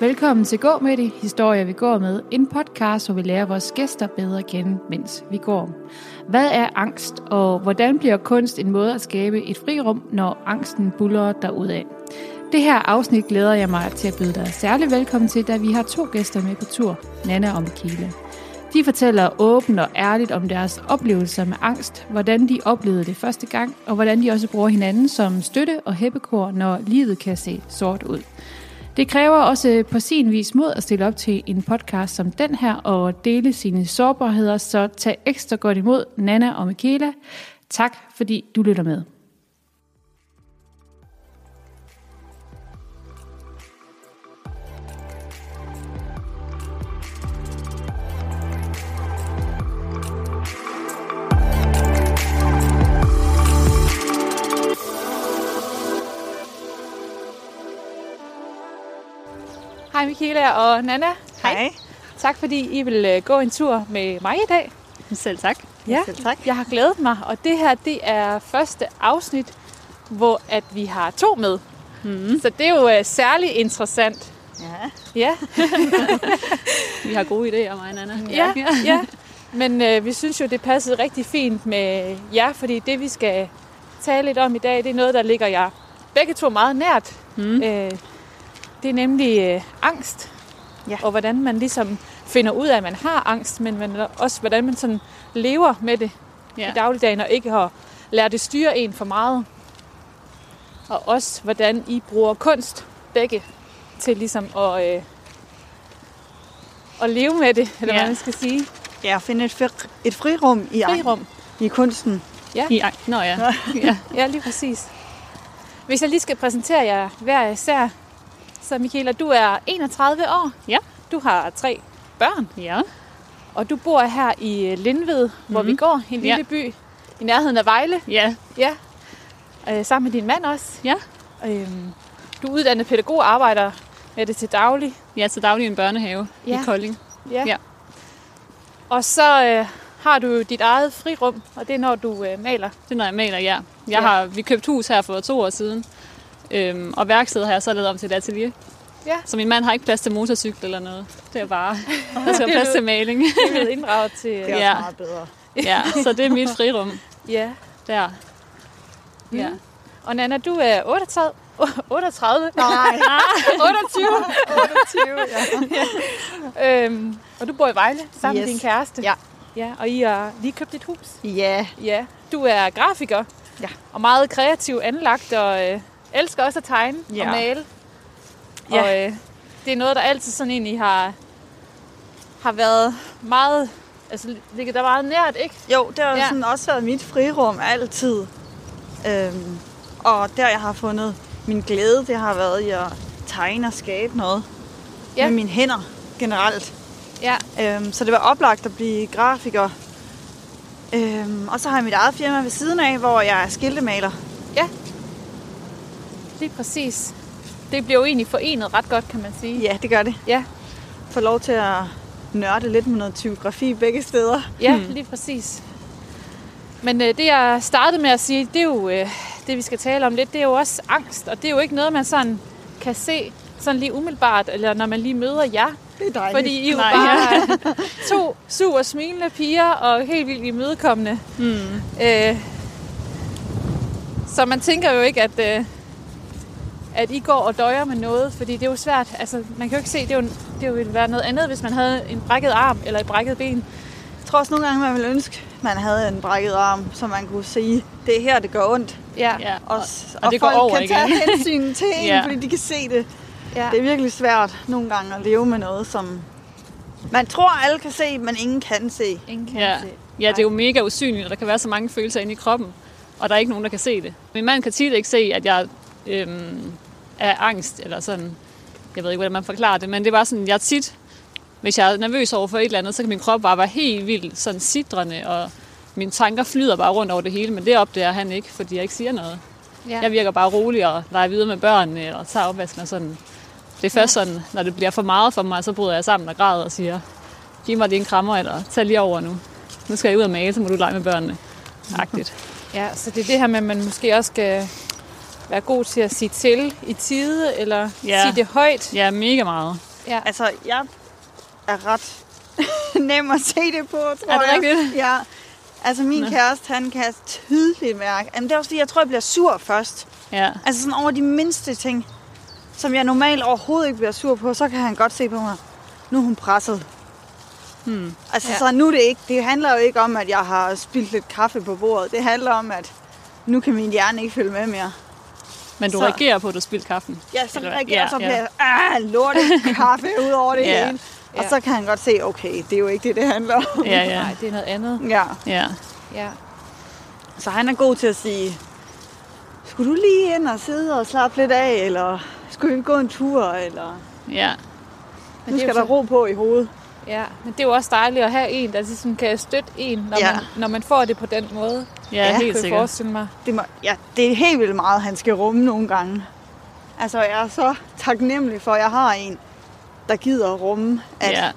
Velkommen til Gå med det, historier vi går med. En podcast, hvor vi lærer vores gæster bedre at kende, mens vi går. Hvad er angst, og hvordan bliver kunst en måde at skabe et frirum, når angsten buller derudad? Det her afsnit glæder jeg mig til at byde dig særlig velkommen til, da vi har to gæster med på tur, Nana og Michaela. De fortæller åbent og ærligt om deres oplevelser med angst, hvordan de oplevede det første gang, og hvordan de også bruger hinanden som støtte og hæppekor, når livet kan se sort ud. Det kræver også øh, på sin vis mod at stille op til en podcast som den her og dele sine sårbarheder, så tag ekstra godt imod Nana og Michaela. Tak fordi du lytter med. Hej Michaela og Nana. Hej. Tak fordi I vil øh, gå en tur med mig i dag. Selv tak. Ja, Selv tak. jeg har glædet mig, og det her det er første afsnit, hvor at vi har to med. Mm. Så det er jo uh, særlig interessant. Ja. Ja, Vi har gode idéer, mig og Anna. ja, ja. Men uh, vi synes jo, det passede rigtig fint med jer, fordi det vi skal tale lidt om i dag, det er noget, der ligger jer begge to meget nært. Mm. Uh, det er nemlig uh, angst. Ja. Og hvordan man ligesom finder ud af, at man har angst, men man, også hvordan man sådan lever med det ja. Ja. i dagligdagen, og ikke har lært det styre en for meget. Og også, hvordan I bruger kunst, begge, til ligesom at, øh, at leve med det, eller Ja. hvad man skal sige. Ja, at finde et, fri, et frirum i, Frirum. i kunsten. I, nå ja. ja. Ja, lige præcis. Hvis jeg lige skal præsentere jer hver især, så Michaela, du er 31 år. Ja. Du har tre børn, Ja. og du bor her i øh, Lindved, hvor Mhm. vi går, en lille Ja. by i nærheden af Vejle. Ja. Ja. Øh, sammen med din mand også. Ja. Øhm, du er uddannet pædagog og arbejder med det til daglig. Ja, til daglig i en børnehave Ja. i Kolding. Ja. Ja. Og så øh, har du dit eget frirum, og det er når du øh, maler. Det er, når jeg maler, ja. Jeg Ja. har, vi købte hus her for to år siden. Øhm, og værkstedet har jeg så lavet om til et atelier. Ja. Så min mand har ikke plads til motorcykel eller noget. Det er bare, der skal plads til maling. Det er blevet inddraget til... Det er også Ja. meget bedre. ja, så det er mit frirum ja. der. Mm. Ja. Og Nana, du er 38. 38? Nej, 28. 28, ja. øhm, og du bor i Vejle sammen med Yes. din kæreste. Ja. Ja, og I har lige købt et hus. Ja, Ja. Du er grafiker. Ja. Og meget kreativ anlagt, og øh, elsker også at tegne Ja. og male. Ja. Og øh, det er noget, der altid sådan egentlig har, har været meget... Altså, ligger der meget nært, ikke? jo, det har Ja. ja. sådan også været mit frirum altid. Øhm, og der jeg har fundet min glæde, det har været i at tegne og skabe noget Ja. med mine hænder generelt. Ja. Øhm, så det var oplagt at blive grafiker. Øhm, og så har jeg mit eget firma ved siden af, hvor jeg er skiltemaler. Lige præcis. Det bliver jo egentlig forenet ret godt, kan man sige. Ja, det gør det. Ja, Får lov til at nørde lidt med noget typografi begge steder. ja lige præcis. Men øh, det, jeg startede med at sige, det er jo øh, det, vi skal tale om lidt, det er jo også angst. Og det er jo ikke noget, man sådan kan se sådan lige umiddelbart, eller når man lige møder jer. Det er dejligt. Fordi I er jo Nej. bare to super smilende piger og helt vildt imødekommende. Mm. Øh, så man tænker jo ikke, at, øh, at I går og døjer med noget, fordi det er jo svært. Altså, man kan jo ikke se, det, er jo, det ville være noget andet, hvis man havde en brækket arm eller et brækket ben. Jeg tror også nogle gange, man ville ønske, man havde en brækket arm, så man kunne sige, det er her, det gør ondt. Ja, Ja. Og, og det går folk over kan tage igen. hensyn til en, Ja. fordi de kan se det. ja. Det er virkelig svært nogle gange at leve med noget, som man tror, alle kan se, men ingen kan se. Ingen kan Ja. se. Ja, det er jo mega usynligt, og der kan være så mange følelser inde i kroppen, og der er ikke nogen, der kan se det. Min mand kan tit ikke se, at jeg øhm, er angst, eller sådan, jeg ved ikke, hvordan man forklarer det, men det var sådan, jeg tit, hvis jeg er nervøs over for et eller andet, så kan min krop bare være helt vildt sådan sidrende, og mine tanker flyder bare rundt over det hele, men det opdager han ikke, fordi jeg ikke siger noget. Ja. Jeg virker bare rolig og leger videre med børnene og tager opvasken og sådan. Det er først sådan, når det bliver for meget for mig, så bryder jeg sammen og græder og siger, giv mig en krammer, eller tag lige over nu. Nu skal jeg ud og male, så må du lege med børnene. Agtigt. ja, så det er det her med, at man måske også skal være god til at sige til i tide, eller Ja. sige det højt. Ja, mega meget. Ja. Altså, jeg er ret nem at se det på, tror Er det jeg. rigtigt? Ja. Altså, min Nå. kæreste, han kan tydeligt mærke. Jamen, det er også fordi, jeg tror, jeg bliver sur først. Ja. Altså sådan over de mindste ting, som jeg normalt overhovedet ikke bliver sur på, så kan han godt se på mig. Nu er hun presset. Hmm. Altså, Ja. ja. så nu er det ikke, det handler jo ikke om, at jeg har spildt lidt kaffe på bordet. Det handler om, at nu kan min hjerne ikke følge med mere. Men du Så- reagerer på, at du har spildt kaffen. Ja, så reagerer Ja, så ja. bliver jeg, ah, lorte kaffe ud over det Ja. hele. Og Ja. så kan han godt se, okay, det er jo ikke det, det handler om. Ja, ja. Nej, det er noget andet. ja. Ja. Ja. Så han er god til at sige, skulle du lige ind og sidde og slappe lidt af, eller skulle vi gå en tur, eller Ja. Men nu det er skal der ro på i hovedet. Ja, men det er jo også dejligt at have en, der ligesom kan støtte en, når, Ja. man, når man får det på den måde. Ja, Ja, helt sikkert. forestille mig. Det, må, ja, det er helt vildt meget, han skal rumme nogle gange. Altså, jeg er så taknemmelig for, at jeg har en, der gider at rumme, at Ja.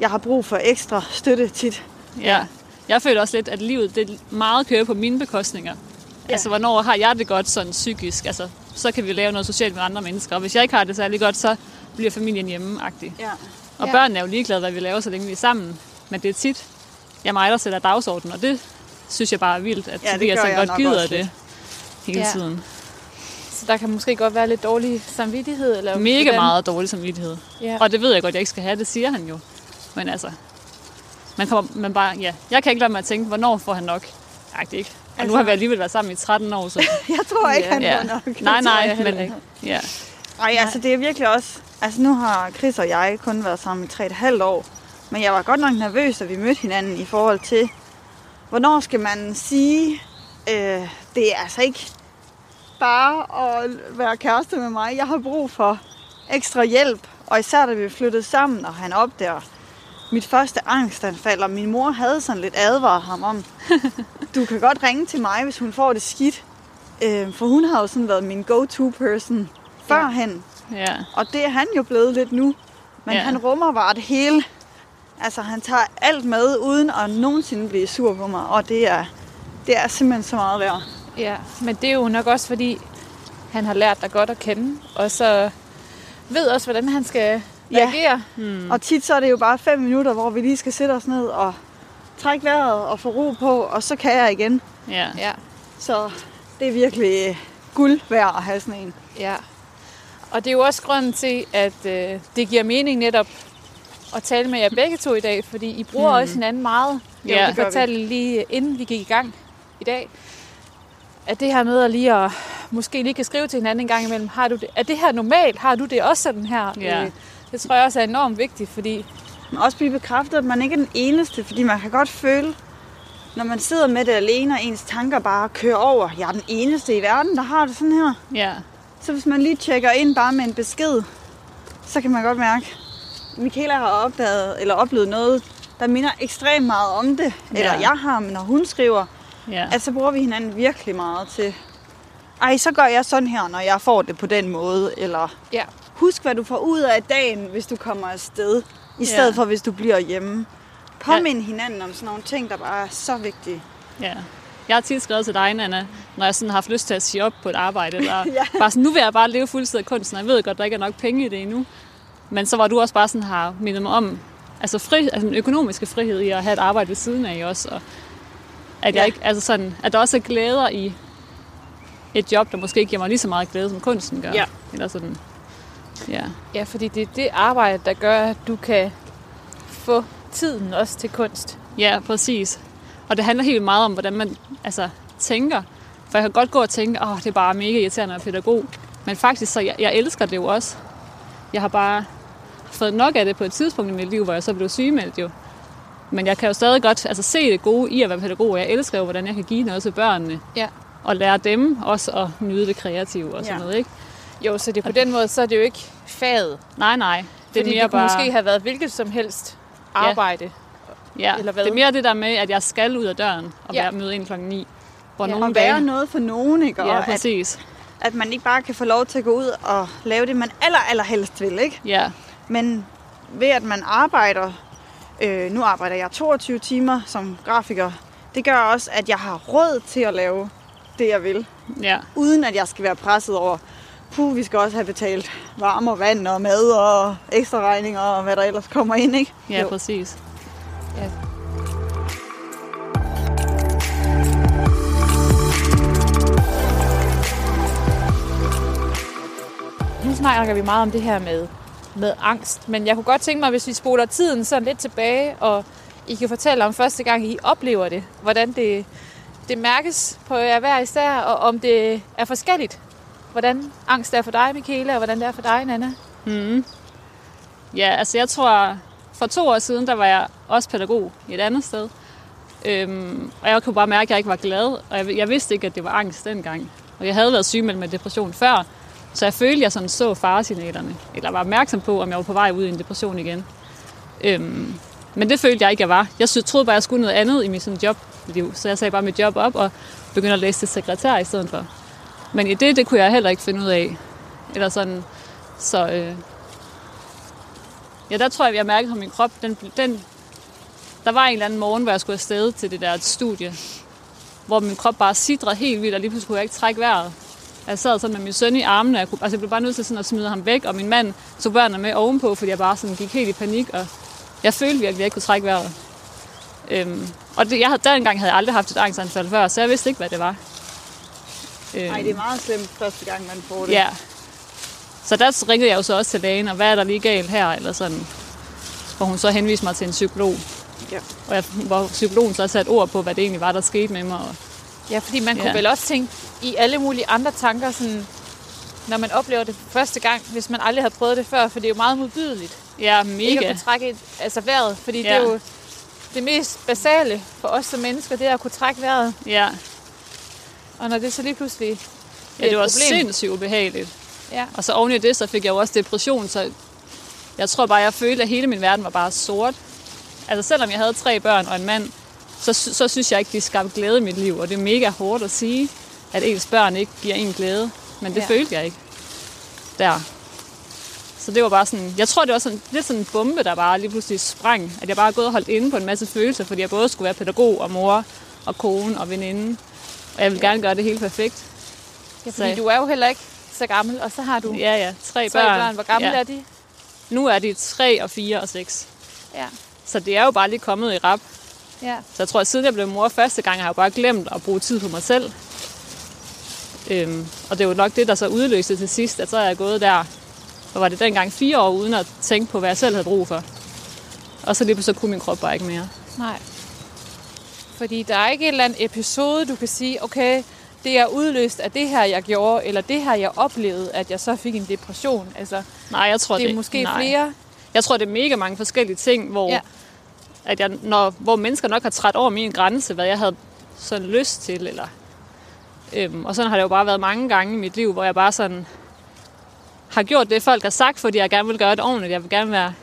jeg har brug for ekstra støtte tit. Ja. Jeg føler også lidt, at livet det meget kører på mine bekostninger. Ja. Ja. Altså, hvornår har jeg det godt sådan psykisk? Altså, så kan vi lave noget socialt med andre mennesker. Og hvis jeg ikke har det særlig godt, så bliver familien hjemme-agtig. Ja. Og Ja. børnene er jo ligeglade, hvad vi laver, så længe vi er sammen. Men det er tit, jeg mig, der sætter dagsordenen, og det synes jeg bare er vildt, at Ja, det Tobias så godt gider også det lidt. hele Ja. tiden. Så der kan måske godt være lidt dårlig samvittighed. Eller Mega hvordan- meget dårlig samvittighed. Ja. Og det ved jeg godt, jeg ikke skal have, det siger han jo. Men altså, man kommer, man bare, ja, jeg kan ikke lade mig at tænke, hvornår får han nok? Det ikke. Og Altså- nu har vi alligevel været sammen i 13 år, så Jeg tror ikke, Ja. han ja. får nok. Nej, nej, men ikke. ja. Ej, altså det er virkelig også... Altså nu har Chris og jeg kun været sammen i 3,5 år. Men jeg var godt nok nervøs, da vi mødte hinanden i forhold til, hvornår skal man sige, øh, det er altså ikke bare at være kæreste med mig. Jeg har brug for ekstra hjælp. Og især da vi flyttede sammen, og han opdager mit første angstanfald, og min mor havde sådan lidt advaret ham om, du kan godt ringe til mig, hvis hun får det skidt. Øh, for hun har jo sådan været min go-to-person førhen. ja. Og det er han jo blevet lidt nu. Men Ja. ja. han rummer bare det hele. Altså, han tager alt med, uden at nogensinde blive sur på mig. Og det er, det er simpelthen så meget værd. Ja, men det er jo nok også, fordi han har lært dig godt at kende, og så ved også, hvordan han skal Ja. reagere. Hmm. Og tit så er det jo bare fem minutter, hvor vi lige skal sætte os ned og trække vejret og få ro på, og så kan jeg igen. ja. Ja, Så det er virkelig guld værd at have sådan en. ja. Og det er jo også grunden til, at øh, det giver mening netop at tale med jer begge to i dag, fordi I bruger Mm. også hinanden meget. Ja, jeg gør vi. fortalte lige inden vi gik i gang i dag, at det her med at lige at måske lige kan skrive til hinanden en gang imellem, har du det, er det her normalt? Har du det også sådan her? Ja. Øh, Det tror jeg også er enormt vigtigt, fordi Men også blive bekræftet, at man ikke er den eneste, fordi man kan godt føle, når man sidder med det alene, og ens tanker bare kører over. Jeg er den eneste i verden, der har det sådan her. ja. Så hvis man lige tjekker ind bare med en besked, så kan man godt mærke, Michaela har opdaget eller oplevet noget, der minder ekstremt meget om det. Eller Ja. jeg har, men når hun skriver, ja. at så bruger vi hinanden virkelig meget til, ej, så gør jeg sådan her, når jeg får det på den måde. Eller ja, husk, hvad du får ud af dagen, hvis du kommer afsted, i Ja. stedet for, hvis du bliver hjemme. Påmind hinanden om sådan nogle ting, der bare er så vigtige. Ja. Jeg har tit skrevet til dig, Nana, når jeg sådan har haft lyst til at sige op på et arbejde. Eller Ja. bare sådan, nu vil jeg bare leve fuldstændig af kunsten, og jeg ved godt, der ikke er nok penge i det endnu. Men så var du også bare sådan har mindet mig om, altså, fri, altså den økonomiske frihed i at have et arbejde ved siden af også. Og at, jeg Ja. ikke, altså sådan, at der også er glæder i et job, der måske ikke giver mig lige så meget glæde, som kunsten gør. Ja. Eller sådan. Ja. ja, fordi det er det arbejde, der gør, at du kan få tiden også til kunst. Ja, præcis. Og det handler helt meget om, hvordan man altså, tænker. For jeg kan godt gå og tænke, åh, det er bare mega irriterende at være pædagog. Men faktisk, så jeg, jeg elsker det jo også. Jeg har bare fået nok af det på et tidspunkt i mit liv, hvor jeg så blev sygemeldt jo. Men jeg kan jo stadig godt altså, se det gode i at være pædagog. Jeg elsker jo, hvordan jeg kan give noget til børnene. Ja. Og lære dem også at nyde det kreative og sådan Ja. noget, ikke? Jo, så det, på den måde, så er det jo ikke faget. Nej, nej. Det Det er fordi mere det kunne bare... måske have været hvilket som helst arbejde. ja, eller hvad? det er mere det der med, at jeg skal ud af døren og Ja. være møde ind klokken 9. Hvor Ja. nogle Og være noget for nogen, ikke? Og Ja, at, præcis. at man ikke bare kan få lov til at gå ud og lave det, man aller, aller helst vil, ikke? Ja, Men ved at man arbejder, øh, nu arbejder jeg 22 timer som grafiker, det gør også, at jeg har råd til at lave det, jeg vil, ja, uden at jeg skal være presset over, puh, vi skal også have betalt varme og vand og mad og ekstra regninger og hvad der ellers kommer ind, ikke? Ja, Jo. præcis. Ja. Nu snakker vi meget om det her med, med angst, men jeg kunne godt tænke mig, hvis vi spoler tiden sådan lidt tilbage, og I kan fortælle om første gang, I oplever det, hvordan det, det mærkes på jer hver især, og om det er forskelligt. Hvordan angst er for dig, Michaela, og hvordan det er for dig, Nana. Mm. Ja, altså jeg tror, for to år siden, der var jeg også pædagog i et andet sted. Øhm, og jeg kunne bare mærke, at jeg ikke var glad, og jeg, jeg vidste ikke, at det var angst dengang. Og jeg havde været syg med depression før, så jeg følte, at jeg sådan så faresignalerne, eller var opmærksom på, om jeg var på vej ud i en depression igen. Øhm, men det følte jeg ikke, jeg var. Jeg troede bare, at jeg skulle noget andet i mit sådan jobliv, så jeg sagde bare mit job op og begyndte at læse til sekretær i stedet for. Men i det, det kunne jeg heller ikke finde ud af. Eller sådan, så øh, ja, der tror jeg, jeg mærkede på min krop, den, den, der var en eller anden morgen, hvor jeg skulle afsted til det der studie, hvor min krop bare sidrede helt vildt, og lige pludselig kunne jeg ikke trække vejret. Jeg sad sådan med min søn i armene, og jeg, kunne, altså jeg blev bare nødt til sådan at smide ham væk, og min mand tog børnene med ovenpå, fordi jeg bare sådan gik helt i panik, og jeg følte virkelig, at jeg ikke kunne trække vejret. Øhm, og det, jeg havde, dengang havde jeg aldrig haft et angstanfald før, så jeg vidste ikke, hvad det var. Øhm, Nej, det er meget slemt første gang, man får det. Ja. Så der ringede jeg jo så også til lægen, og hvad er der lige galt her, eller sådan. Hvor hun så henviste mig til en psykolog. Ja. Og jeg, hvor psykologen så satte ord på, hvad det egentlig var, der skete med mig. Og, Ja, fordi man kunne Ja. vel også tænke i alle mulige andre tanker, sådan, når man oplever det første gang, hvis man aldrig har prøvet det før, for det er jo meget modbydeligt. ja, Ikke at mega. kunne trække et, altså vejret, fordi ja. det er jo det mest basale for os som mennesker, det er at kunne trække vejret. Ja. Og når det så lige pludselig ja, det var problem. sindssygt ubehageligt. Ja. Og så oven i det, så fik jeg jo også depression, så jeg tror bare, jeg følte, at hele min verden var bare sort. Altså selvom jeg havde tre børn og en mand, så, så synes jeg ikke, de skabte glæde i mit liv. Og det er mega hårdt at sige, at ens børn ikke giver en glæde. Men det Ja. ja. følte jeg ikke der. Så det var bare sådan, jeg tror det var sådan, lidt sådan en bombe, der bare lige pludselig sprang. At jeg bare er gået og holdt inde på en masse følelser, fordi jeg både skulle være pædagog og mor og kone og veninde. Og jeg vil gerne gøre det helt perfekt. Ja, fordi Så- du er jo heller ikke så gammel, og så har du Ja, ja, tre, tre børn. børn. Hvor gamle ja. er de? Nu er de 3 og 4 og 6. Ja. Så det er jo bare lige kommet i rap. ja. Så jeg tror, at siden jeg blev mor første gang, har jeg jo bare glemt at bruge tid på mig selv. Øhm, og det er jo nok det, der så udløste til sidst, at så er jeg gået der, hvor var det dengang fire år, uden at tænke på, hvad jeg selv havde brug for. Og så lige pludselig kunne min krop bare ikke mere. Nej. Fordi der er ikke et eller andet episode, du kan sige, okay, det er udløst af det her, jeg gjorde, eller det her, jeg oplevede, at jeg så fik en depression. Altså, Nej, jeg tror, det er måske nej. flere. Jeg tror, det er mega mange forskellige ting, hvor, Ja. ja. at jeg, når, hvor mennesker nok har træt over min grænse, hvad jeg havde sådan lyst til. Eller, øhm, og sådan har det jo bare været mange gange i mit liv, hvor jeg bare sådan har gjort det, folk har sagt, fordi jeg gerne vil gøre det ordentligt. Jeg vil gerne være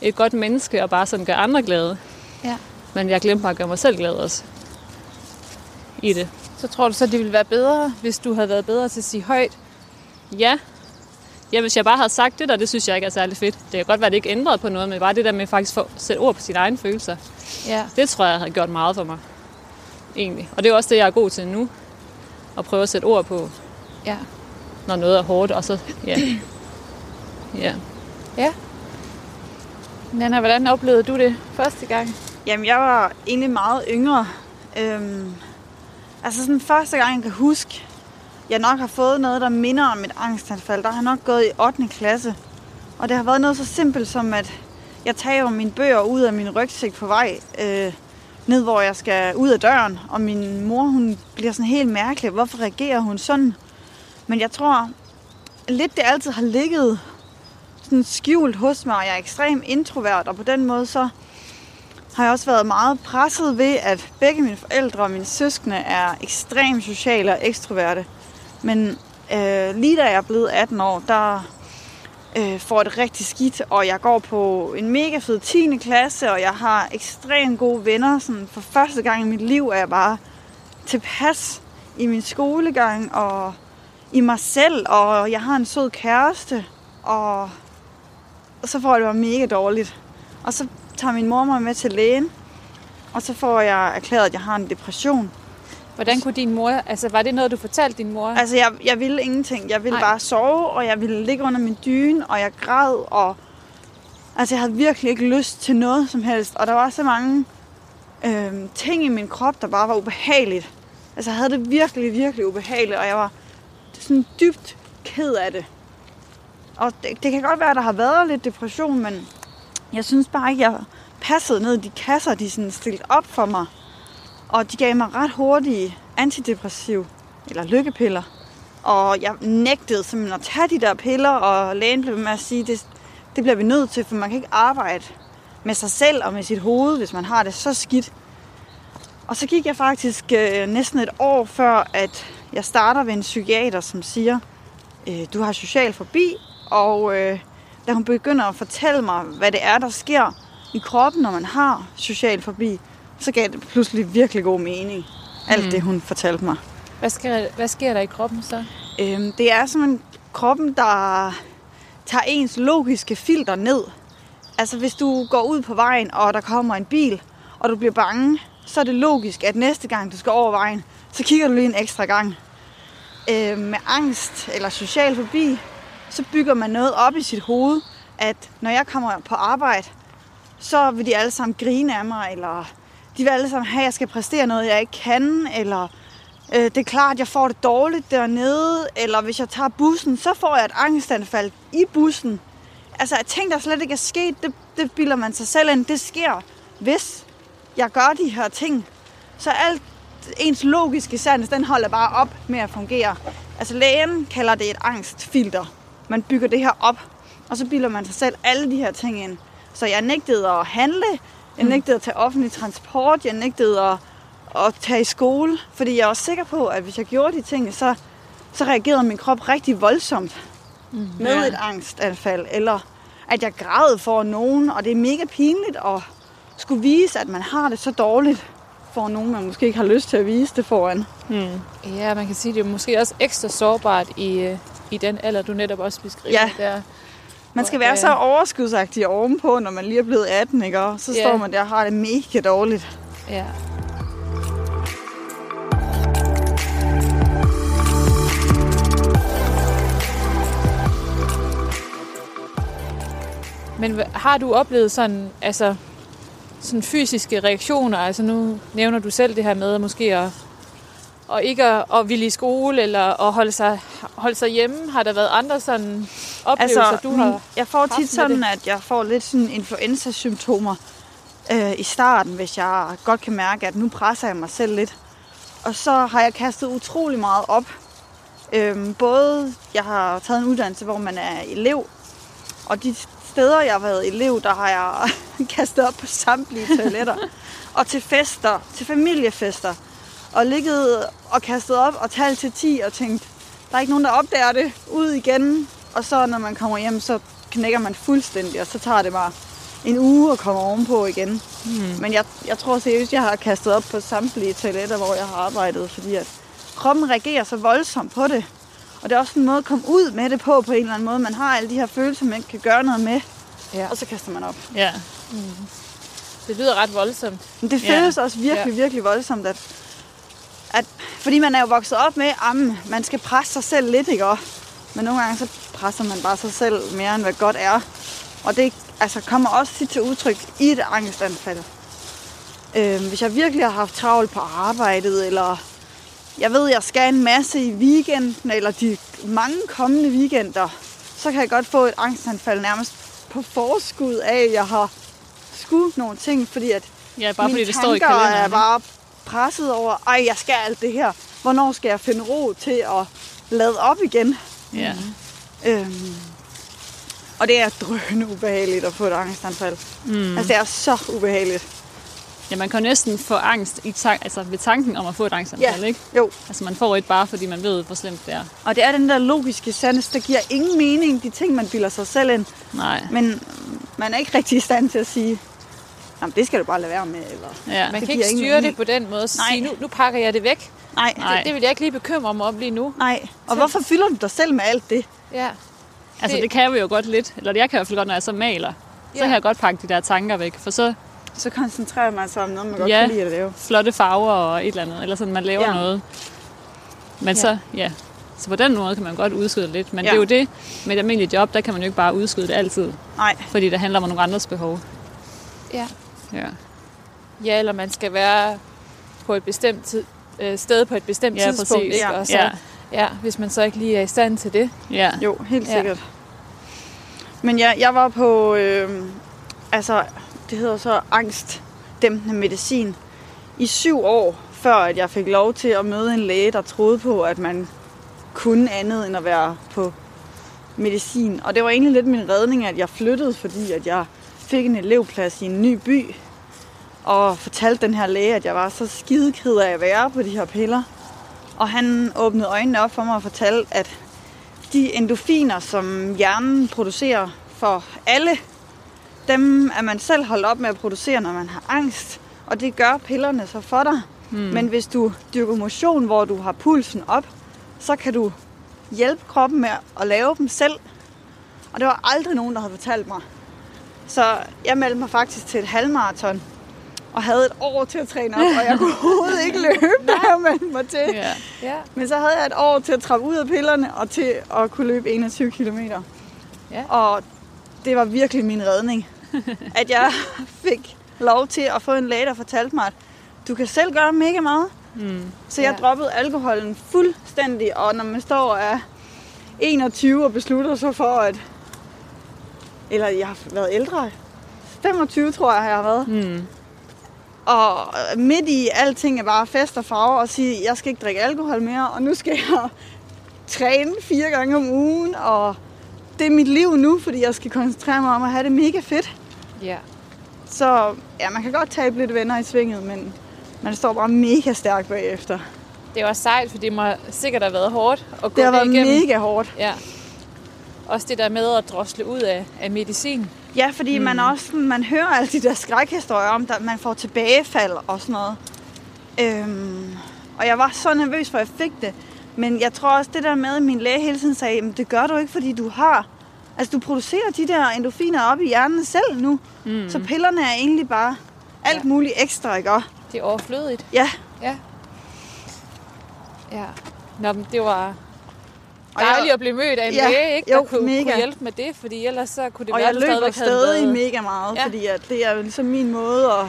et godt menneske og bare sådan gøre andre glade. Ja. Men jeg glemte bare at gøre mig selv glad også i det. Så tror du så, det ville være bedre, hvis du havde været bedre til at sige højt? Ja. Ja, hvis jeg bare havde sagt det der, det synes jeg ikke er særlig fedt. Det kan godt være, at det ikke ændrede på noget, men bare det der med faktisk at sætte ord på sine egne følelser. Ja. Det tror jeg havde gjort meget for mig. Egentlig. Og det er også det, jeg er god til nu. At prøve at sætte ord på, Ja. når noget er hårdt. Og så, ja. ja. Ja. Nana, hvordan oplevede du det første gang? Jamen, jeg var egentlig meget yngre. Øhm, altså sådan første gang, jeg kan huske, jeg nok har fået noget, der minder om et angstanfald. Der har nok gået i 8. klasse. Og det har været noget så simpelt som, at jeg tager mine bøger ud af min rygsæk på vej øh, ned, hvor jeg skal ud af døren. Og min mor, hun bliver sådan helt mærkelig. Hvorfor reagerer hun sådan? Men jeg tror lidt, det altid har ligget sådan skjult hos mig, og jeg er ekstremt introvert, og på den måde så har jeg også været meget presset ved, at begge mine forældre og mine søskende er ekstremt sociale og ekstroverte. Men øh, lige da jeg er blevet 18 år, der øh, får jeg det rigtig skidt, og jeg går på en mega fed 10. klasse, og jeg har ekstremt gode venner. Sådan for første gang i mit liv er jeg bare tilpas i min skolegang og i mig selv, og jeg har en sød kæreste, og, og så får jeg det bare mega dårligt. Og så tager min mor mig med til lægen, og så får jeg erklæret, at jeg har en depression. Hvordan kunne din mor, altså var det noget, du fortalte din mor? Altså, jeg, jeg ville ingenting. Jeg ville Nej. Bare sove, og jeg ville ligge under min dyne, og jeg græd, og... Altså, jeg havde virkelig ikke lyst til noget som helst. Og der var så mange øh, ting i min krop, der bare var ubehageligt. Altså, jeg havde det virkelig, virkelig ubehageligt, og jeg var sådan dybt ked af det. Og det, det kan godt være, at der har været lidt depression, men jeg synes bare ikke, jeg passede ned i de kasser, de sådan stillet op for mig. Og de gav mig ret hurtige antidepressiv, eller lykkepiller. Og jeg nægtede simpelthen at tage de der piller, og lægen blev med at sige, det, det bliver vi nødt til, for man kan ikke arbejde med sig selv og med sit hoved, hvis man har det så skidt. Og så gik jeg faktisk øh, næsten et år før, at jeg starter ved en psykiater, som siger, øh, du har social forbi, og øh, da hun begynder at fortælle mig, hvad det er, der sker i kroppen, når man har social fobi, så gav det pludselig virkelig god mening, alt Mm. det hun fortalte mig. Hvad sker, hvad sker der i kroppen så? Øhm, det er simpelthen kroppen, der tager ens logiske filter ned. Altså hvis du går ud på vejen, og der kommer en bil, og du bliver bange, så er det logisk, at næste gang du skal over vejen, så kigger du lige en ekstra gang. Øhm, med angst eller social fobi, så bygger man noget op i sit hoved, at når jeg kommer på arbejde, så vil de alle sammen grine af mig, eller de vil alle sammen have, at jeg skal præstere noget, jeg ikke kan, eller øh, det er klart, at jeg får det dårligt dernede, eller hvis jeg tager bussen, så får jeg et angstanfald i bussen. Altså, at ting, der slet ikke er sket, det, det bilder man sig selv ind. Det sker, hvis jeg gør de her ting. Så alt ens logiske sans, den holder bare op med at fungere. Altså, lægen kalder det et angstfilter. Man bygger det her op, og så bilder man sig selv alle de her ting ind. Så jeg nægtede at handle, jeg nægtede at tage offentlig transport, jeg nægtede at, at tage i skole, fordi jeg var sikker på, at hvis jeg gjorde de ting, så, så reagerede min krop rigtig voldsomt mm, med Ja. et angstanfald, eller at jeg græd for nogen, og det er mega pinligt at skulle vise, at man har det så dårligt for nogen, man måske ikke har lyst til at vise det foran. Hmm. Ja, man kan sige, det er måske også ekstra sårbart i, øh, i den alder, du netop også beskriver. Ja. Der. Man skal Og være så overskudsagtig ovenpå, når man lige er blevet 18, ikke? Og så Ja. står man der og har det mega dårligt. Ja. Men har du oplevet sådan, altså, sådan fysiske reaktioner? Altså nu nævner du selv det her med måske at, og ikke at, at ville i skole eller at holde sig, holde sig hjemme. Har der været andre sådan oplevelser, Altså, du har? jeg får tit sådan, at jeg får lidt sådan influenza-symptomer øh, i starten, hvis jeg godt kan mærke, at nu presser jeg mig selv lidt. Og så har jeg kastet utrolig meget op. Øhm, både, jeg har taget en uddannelse, hvor man er elev, og de steder, jeg har været elev, der har jeg kastet op på samtlige toiletter. og til fester, til familiefester. Og ligget og kastet op og talt til 10 og tænkt, der er ikke nogen, der opdager det, ud igen. Og så når man kommer hjem, så knækker man fuldstændig, og så tager det bare en uge at komme ovenpå igen. Hmm. Men jeg, jeg tror seriøst, jeg har kastet op på samtlige toiletter, hvor jeg har arbejdet, fordi at kroppen reagerer så voldsomt på det. Og det er også en måde at komme ud med det på, på en eller anden måde. Man har alle de her følelser, man ikke kan gøre noget med, Ja. og så kaster man op. Ja. Det lyder ret voldsomt. Men det Ja. føles også virkelig, virkelig voldsomt, at fordi man er jo vokset op med, at man skal presse sig selv lidt, ikke? Men nogle gange så presser man bare sig selv mere, end hvad godt er. Og det altså, kommer også tit til udtryk i et angstanfald. Øh, hvis jeg virkelig har haft travlt på arbejdet, eller jeg ved, jeg skal en masse i weekenden, eller de mange kommende weekender, så kan jeg godt få et angstanfald nærmest på forskud af, at jeg har skudt nogle ting, fordi at Ja, bare mine fordi det står i kalenderen. er bare presset over, ej, jeg skal alt det her. Hvornår skal jeg finde ro til at lade op igen? Ja. Øhm, og det er drønende ubehageligt at få et angstanfald. Mm. Altså, det er så ubehageligt. ja, man kan næsten få angst i tank, altså ved tanken om at få et angstanfald, Ja. ikke? Jo, Altså man får et bare, fordi man ved, hvor slemt det er. og det er den der logiske sandhed, der giver ingen mening, de ting, man bilder sig selv ind. Nej. Men man er ikke rigtig i stand til at sige, Jamen, det skal du bare lade være med. Eller, Ja. Man Det kan ikke styre det på den måde. Så Nej. sige, nu, nu pakker jeg det væk. nej. Det, det vil jeg ikke lige bekymre mig om lige nu. nej. Og hvorfor fylder du dig selv med alt det? Ja. Altså Det- det kan vi jo godt lidt. Eller jeg kan i hvert fald godt, når jeg så maler. Så Ja. kan jeg godt pakke de der tanker væk. For så Så koncentrerer man sig om noget, man godt Ja. kan lide at lave. flotte farver og et eller andet, eller sådan, man laver Ja. ja. noget. Men Ja. så, ja. Så på den måde kan man godt udskyde lidt. Men ja. det er jo det, med et almindeligt job, der kan man jo ikke bare udskyde det altid. Nej, Fordi det handler om nogle andres behov. Ja. Ja, Ja, eller man skal være på et bestemt tid, øh, sted på et bestemt Ja, tidspunkt. præcis. Ikke? Ja. Og så, ja, ja, hvis man så ikke lige er i stand til det. ja. jo, helt Ja. sikkert. Men ja, jeg var på, øh, altså, det hedder så angstdæmpende medicin, i syv år, før at jeg fik lov til at møde en læge, der troede på, at man kunne andet end at være på medicin. Og det var egentlig lidt min redning, at jeg flyttede, fordi at jeg fik en elevplads i en ny by, og fortalte den her læge, at jeg var så skide ked af at være på de her piller. Og han åbnede øjnene op for mig og fortalte, at de endofiner, som hjernen producerer for alle, dem er man selv holdt op med at producere, når man har angst. Og det gør pillerne så for dig. Mm. Men hvis du dyrker motion, hvor du har pulsen op, så kan du hjælpe kroppen med at lave dem selv. Og det var aldrig nogen, der havde fortalt mig. Så jeg meldte mig faktisk til et halvmarathon og havde et år til at træne op, og jeg kunne overhovedet ikke løbe, da jeg meldte mig til. ja. Ja. Men så havde jeg et år til at trappe ud af pillerne og til at kunne løbe 21 km. Ja. Og det var virkelig min redning. at jeg fik lov til at få en læge, der fortalte mig, at du kan selv gøre mega meget. Mm. Så jeg Ja. droppede alkoholen fuldstændig, og når man står og er 21 og beslutter sig for, at... Eller jeg har været ældre. 25 tror jeg, jeg har været. Mm. Og midt i alting er bare fest og farver og sige, jeg skal ikke drikke alkohol mere, og nu skal jeg træne fire gange om ugen, og det er mit liv nu, fordi jeg skal koncentrere mig om at have det mega fedt. ja. Så ja, man kan godt tabe lidt venner i svinget, men man står bare mega stærkt bagefter. Det var sejt, for det må sikkert have været hårdt at gå Det har været igennem. mega hårdt. Ja. Også det der med at drosle ud af, af medicin. Ja, fordi mm. man også man hører alle de der skrækhistorier om, at man får tilbagefald og sådan noget. Øhm, og jeg var så nervøs, for jeg fik det. Men jeg tror også, det der med, at min læge hele tiden sagde, "Jamen, det gør du ikke, fordi du har... Altså, du producerer de der endorfiner op i hjernen selv nu. Mm. Så pillerne er egentlig bare alt Ja. muligt ekstra, ikke? Det er overflødigt. Ja, Ja. Ja. Nå, men det var Og jeg- dejligt at blive mødt af en Ja, læge, ikke? Der jo, kunne, mega. kunne hjælpe med det, fordi ellers så kunne det og være, jeg at du løber stadigvæk havde stadig været... mega meget, Ja. fordi at det er jo ligesom min måde at,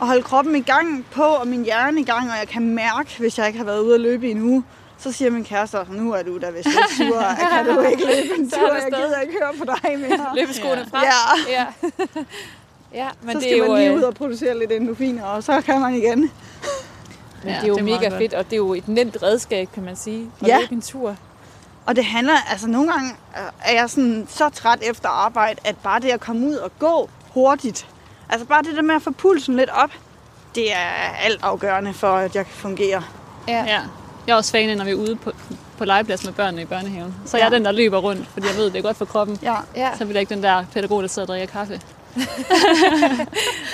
at holde kroppen i gang på, og min hjerne i gang, og jeg kan mærke, hvis jeg ikke har været ude at løbe i en uge, så siger min kæreste, nu er du da vist lidt sur, kan du ikke løbe en Så er tur, du jeg gider ikke høre på dig mere. Løbeskoene Ja. frem. Ja, Ja. ja, men så det skal er jo, man lige øh, ud og producere lidt endorfiner, og så kan man igen. Men Ja, det er jo det er mega fedt, og det er jo et nemt redskab, kan man sige, at Ja. løbe en tur. Og det handler, altså nogle gange øh, er jeg sådan så træt efter arbejde, at bare det at komme ud og gå hurtigt, altså bare det der med at få pulsen lidt op, det er alt afgørende for, at jeg kan fungere. Ja. Jeg er også fan når vi er ude på, på legeplads med børnene i børnehaven. Så er Ja. jeg den, der løber rundt, fordi jeg ved, det er godt for kroppen. Ja, Ja, Så bliver jeg ikke den der pædagog, der sidder og drikker kaffe.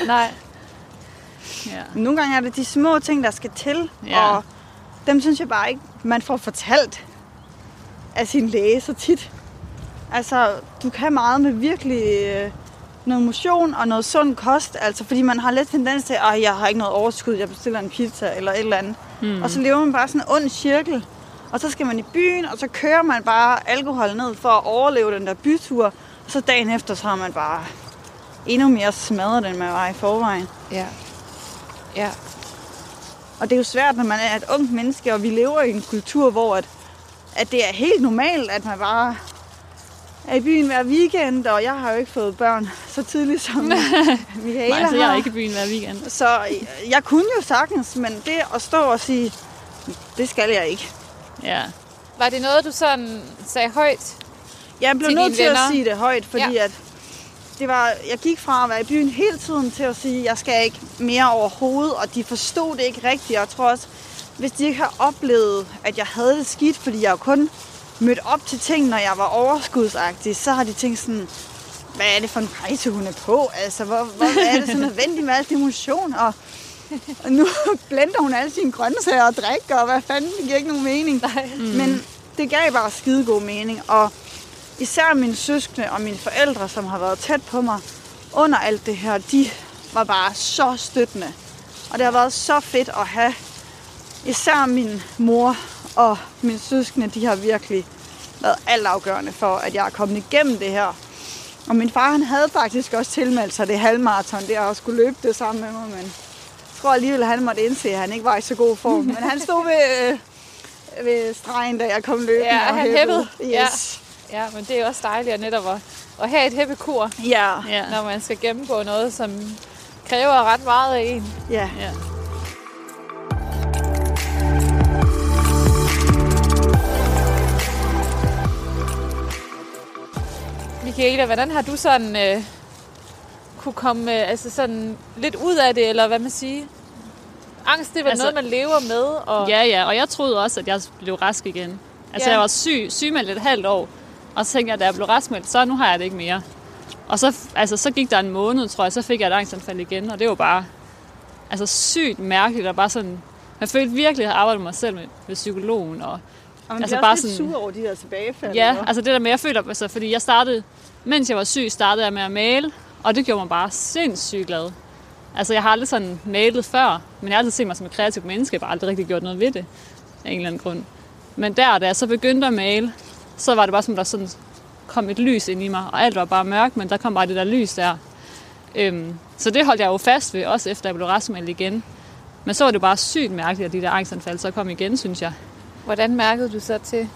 nej. Ja. Nogle gange er det de små ting, der skal til, Ja. og dem synes jeg bare ikke, man får fortalt af sin læge så tit. Altså, du kan meget med virkelig øh, noget motion og noget sund kost, altså fordi man har lidt tendens til, at jeg har ikke noget overskud, jeg bestiller en pizza eller et eller andet. Mm. Og så lever man bare sådan en ond cirkel. Og så skal man i byen, og så kører man bare alkohol ned for at overleve den der bytur. Og så dagen efter, så har man bare endnu mere smadret, end man var i forvejen. Ja. Ja. Og det er jo svært, når man er et ungt menneske, og vi lever i en kultur, hvor at, at det er helt normalt, at man bare er i byen hver weekend, og jeg har jo ikke fået børn så tidligt som Michaela Nej, altså, jeg er ikke i byen hver weekend. Så jeg kunne jo sagtens, men det at stå og sige, det skal jeg ikke. Ja. Var det noget, du sådan sagde højt? Jeg blev Til nødt til at venner? sige det højt, fordi Ja. at det var, jeg gik fra at være i byen hele tiden til at sige, at jeg skal ikke mere overhovedet, og de forstod det ikke rigtigt. Og jeg tror også, hvis de ikke har oplevet, at jeg havde det skidt, fordi jeg jo kun mødte op til ting, når jeg var overskudsagtig, så har de tænkt sådan, hvad er det for en rejse, hun er på? Altså, hvor, hvor er det så nødvendigt med al det motion? Og, og nu blender hun alle sine grøntsager og drikker, og hvad fanden, det giver ikke nogen mening. Nej. Mm. Men det gav bare skide god mening, og især mine søskende og mine forældre, som har været tæt på mig under alt det her, de var bare så støttende. Og det har været så fedt at have især min mor og mine søskende, de har virkelig været altafgørende for, at jeg er kommet igennem det her. Og min far, han havde faktisk også tilmeldt sig det halvmarathon, det også skulle løbe det sammen med mig, men jeg tror alligevel, han måtte indse, at han ikke var i så god form. Men han stod ved, øh, ved stregen, da jeg kom løbende. Ja, og han hæppede. Yes. Ja, men det er også dejligt at netop at, at have et hæppekur, Ja. Ja. når man skal gennemgå noget, som kræver ret meget af en. ja. ja. Michaela, hvordan har du sådan øh, kunne komme øh, altså sådan lidt ud af det, eller hvad man siger? Angst, det vel Altså- noget, man lever med, og Ja, ja, og jeg troede også, at jeg blev rask igen. Altså, Ja. jeg var syg, sygemeldt et halvt år, og så tænkte jeg, da jeg blev raskmeldt, så nu har jeg det ikke mere. Og så, altså, så gik der en måned, tror jeg, så fik jeg et angstanfald igen, og det var bare altså, sygt mærkeligt, og bare sådan, jeg følte virkelig, at jeg arbejdede med mig selv med, med psykologen, og Og man Altså bare lidt sådan- sur over de her tilbagefald. Ja, ikke? altså det der med, jeg føler, altså, fordi jeg startede, mens jeg var syg, startede jeg med at male, og det gjorde mig bare sindssygt glad. Altså jeg har aldrig sådan malet før, men jeg har altid set mig som et kreativt menneske, jeg har bare aldrig rigtig gjort noget ved det, af en eller anden grund. Men der, da jeg så begyndte at male, så var det bare som, der sådan kom et lys ind i mig, og alt var bare mørkt, men der kom bare det der lys der. Øhm, så det holdt jeg jo fast ved, også efter jeg blev raskmeldt igen. Men så var det bare sygt mærkeligt, at de der angstanfald så kom igen, synes jeg, hvordan mærkede du så til?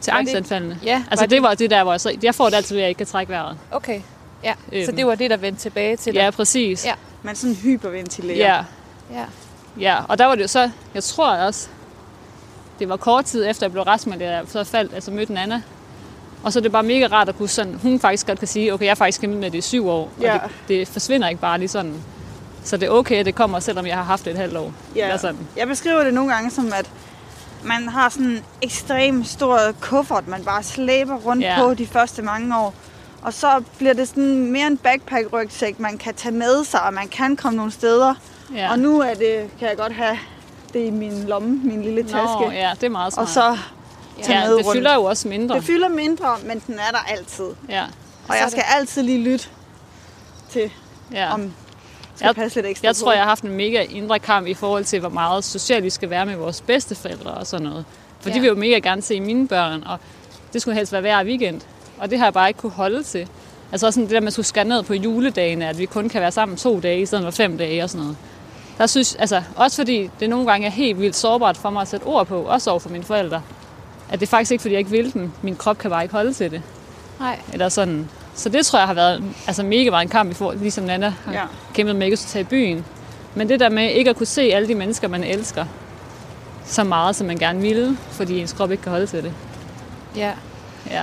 til det- angstanfaldene. Ja, Altså var det var det der, hvor jeg, så, jeg får det altid ved, at jeg ikke kan trække vejret. Okay, ja. Øhm. Så det var det, der vendte tilbage til dig? Ja, præcis. Ja. Man sådan hyperventilerer. Ja, ja. ja. Og der var det jo så, jeg tror også, det var kort tid efter, jeg blev raskmeldt, at jeg så faldt, altså mødte Anna. Og så er det bare mega rart at kunne sådan, hun faktisk godt kan sige, okay, jeg har faktisk kæmpet med det i syv år, Ja. og det, det forsvinder ikke bare lige sådan. Så det er okay, at det kommer, selvom jeg har haft det et halvt år. Ja. Eller sådan. Jeg beskriver det nogle gange som, at man har sådan en ekstrem stor kuffert, man bare slæber rundt ja. på de første mange år. Og så bliver det sådan mere en backpack-rygsæk, man kan tage med sig, og man kan komme nogle steder. Ja. Og nu er det, kan jeg godt have det i min lomme, min lille taske. Nå, ja, det er meget smart. Og så tage ja, med det rundt. fylder jo også mindre. Det fylder mindre, men den er der altid. Ja, Og jeg skal altid lige lytte til, ja. om skal Jeg- passe lidt ekstra Jeg på. tror, jeg har haft en mega indre kamp i forhold til, hvor meget socialt vi skal være med vores bedsteforældre og sådan noget. For ja. De vil jo mega gerne se mine børn, og det skulle helst være hver weekend. Og det har jeg bare ikke kunne holde til. Altså også sådan det der at skulle skære ned på juledagene, at vi kun kan være sammen to dage i stedet for fem dage og sådan noget. Der synes, altså, også fordi det nogle gange er helt vildt sårbart for mig at sætte ord på, også over for mine forældre. At det er faktisk ikke, fordi jeg ikke vil dem. Min krop kan bare ikke holde til det. Nej. Eller sådan. Så det tror jeg har været altså mega meget en kamp i forhold, ligesom Nana har Ja. kæmpet med ikke at tage i byen. Men det der med ikke at kunne se alle de mennesker, man elsker, så meget, som man gerne ville, fordi ens krop ikke kan holde til det. Ja. Ja,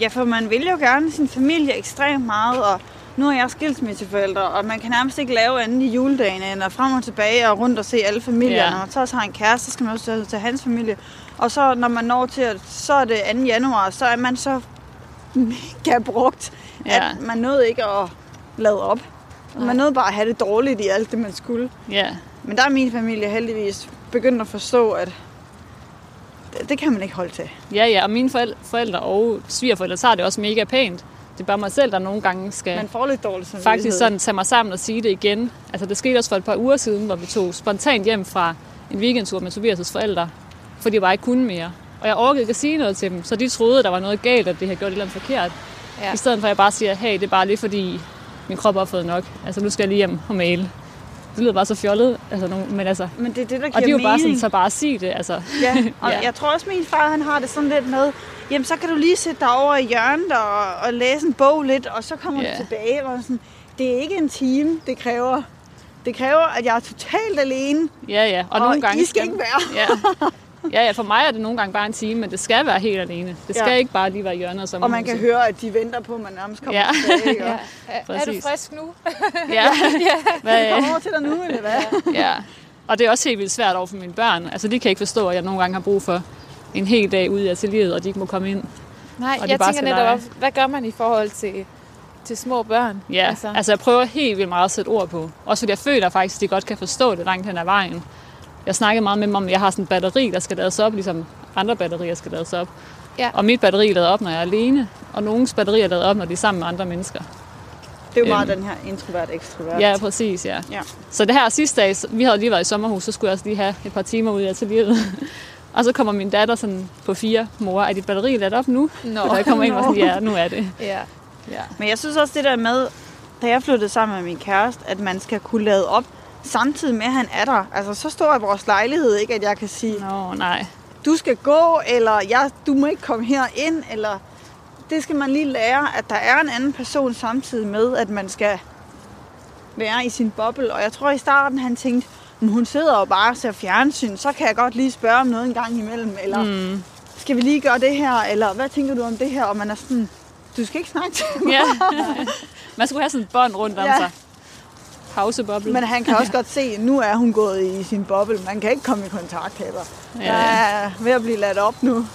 Ja, for man vil jo gerne sin familie ekstremt meget, og nu er jeg skilsmisseforældre, og man kan nærmest ikke lave andet i juledagen, end at frem og tilbage og rundt og se alle familier. Ja. Man så også har en kæreste, så skal man også til hans familie. Og så når man når til, at så er det 2. januar, så er man så mega brugt, Ja. at man nåede ikke at lade op. Nej. Man nåede bare at have det dårligt i alt det, man skulle. ja, Men der er min familie heldigvis begyndt at forstå, at det, det kan man ikke holde til. ja, ja. Og mine forældre, og svigerforældre tager det også mega pænt. Det er bare mig selv, der nogle gange skal Man får lidt dårligt faktisk sådan tage mig sammen og sige det igen. Altså det skete også for et par uger siden, hvor vi tog spontant hjem fra en weekendtur med Tobias' forældre, fordi jeg bare ikke kunne mere. Og jeg orkede ikke at sige noget til dem, så de troede, der var noget galt, at det havde gjort et eller andet forkert. Ja. I stedet for at jeg bare siger, hey, det er bare lige fordi min krop har fået nok. Altså nu skal jeg lige hjem og male. Det lyder bare så fjollet, altså, men altså... Men det er det, der giver Og det er jo bare sådan, mening. så bare sig det, altså. Ja, og Ja. jeg tror også, min far han har det sådan lidt med, jamen så kan du lige sætte dig over i hjørnet og, og læse en bog lidt, og så kommer Ja. du tilbage. Og sådan, det er ikke en time, det kræver. Det kræver, at jeg er totalt alene, Ja, ja. Og, og, nogle gange I skal ikke være. Ja. ja, ja, for mig er det nogle gange bare en time, men det skal være helt alene. Det skal Ja. ikke bare lige være hjørnet som Og man kan høre, at de venter på, at man nærmest kommer Ja. tilbage. Ja. Er, er du frisk nu? Ja. Hvad, kommer over til dig nu, eller hvad? ja. Og det er også helt vildt svært over for mine børn. Altså, de kan ikke forstå, at jeg nogle gange har brug for en hel dag ude i atelieret, og de ikke må komme ind. Nej, jeg bare tænker netop, lege. hvad gør man i forhold til, til små børn? Ja, altså. altså jeg prøver helt vildt meget at sætte ord på. Også fordi jeg føler faktisk, at de godt kan forstå det langt hen ad vejen. Jeg snakkede meget med dem om, at jeg har sådan en batteri, der skal lades op, ligesom andre batterier skal lades op. Ja. Og mit batteri er lavet op, når jeg er alene, og nogens batteri er lavet op, når de er sammen med andre mennesker. Det er jo Øhm. meget den her introvert-ekstrovert. Ja, præcis, ja. Ja. Så det her sidste dag, vi havde lige været i sommerhus, så skulle jeg også lige have et par timer ud i atelieret. og så kommer min datter sådan på fire, mor, er dit batteri ladt op nu? Nå. Og jeg kommer ind og sådan, ja, nu er det. Ja. Ja. Men jeg synes også det der med, da jeg flyttede sammen med min kæreste, at man skal kunne lade op, samtidig med at han er der. Altså så stor er vores lejlighed ikke, at jeg kan sige, Nå, nej. du skal gå, eller jeg, du må ikke komme her ind, eller det skal man lige lære, at der er en anden person samtidig med, at man skal være i sin boble. Og jeg tror i starten, han tænkte, "Men hun sidder og bare ser fjernsyn, så kan jeg godt lige spørge om noget en gang imellem, eller Mm. skal vi lige gøre det her, eller hvad tænker du om det her? Og man er sådan, du skal ikke snakke til mig. Ja. Man skulle have sådan et bånd rundt om Ja. sig. Pauseboble. Men han kan også godt se, at nu er hun gået i sin boble. Man kan ikke komme i kontakt heller. Ja, Ja, ja. Jeg er ved at blive ladt op nu.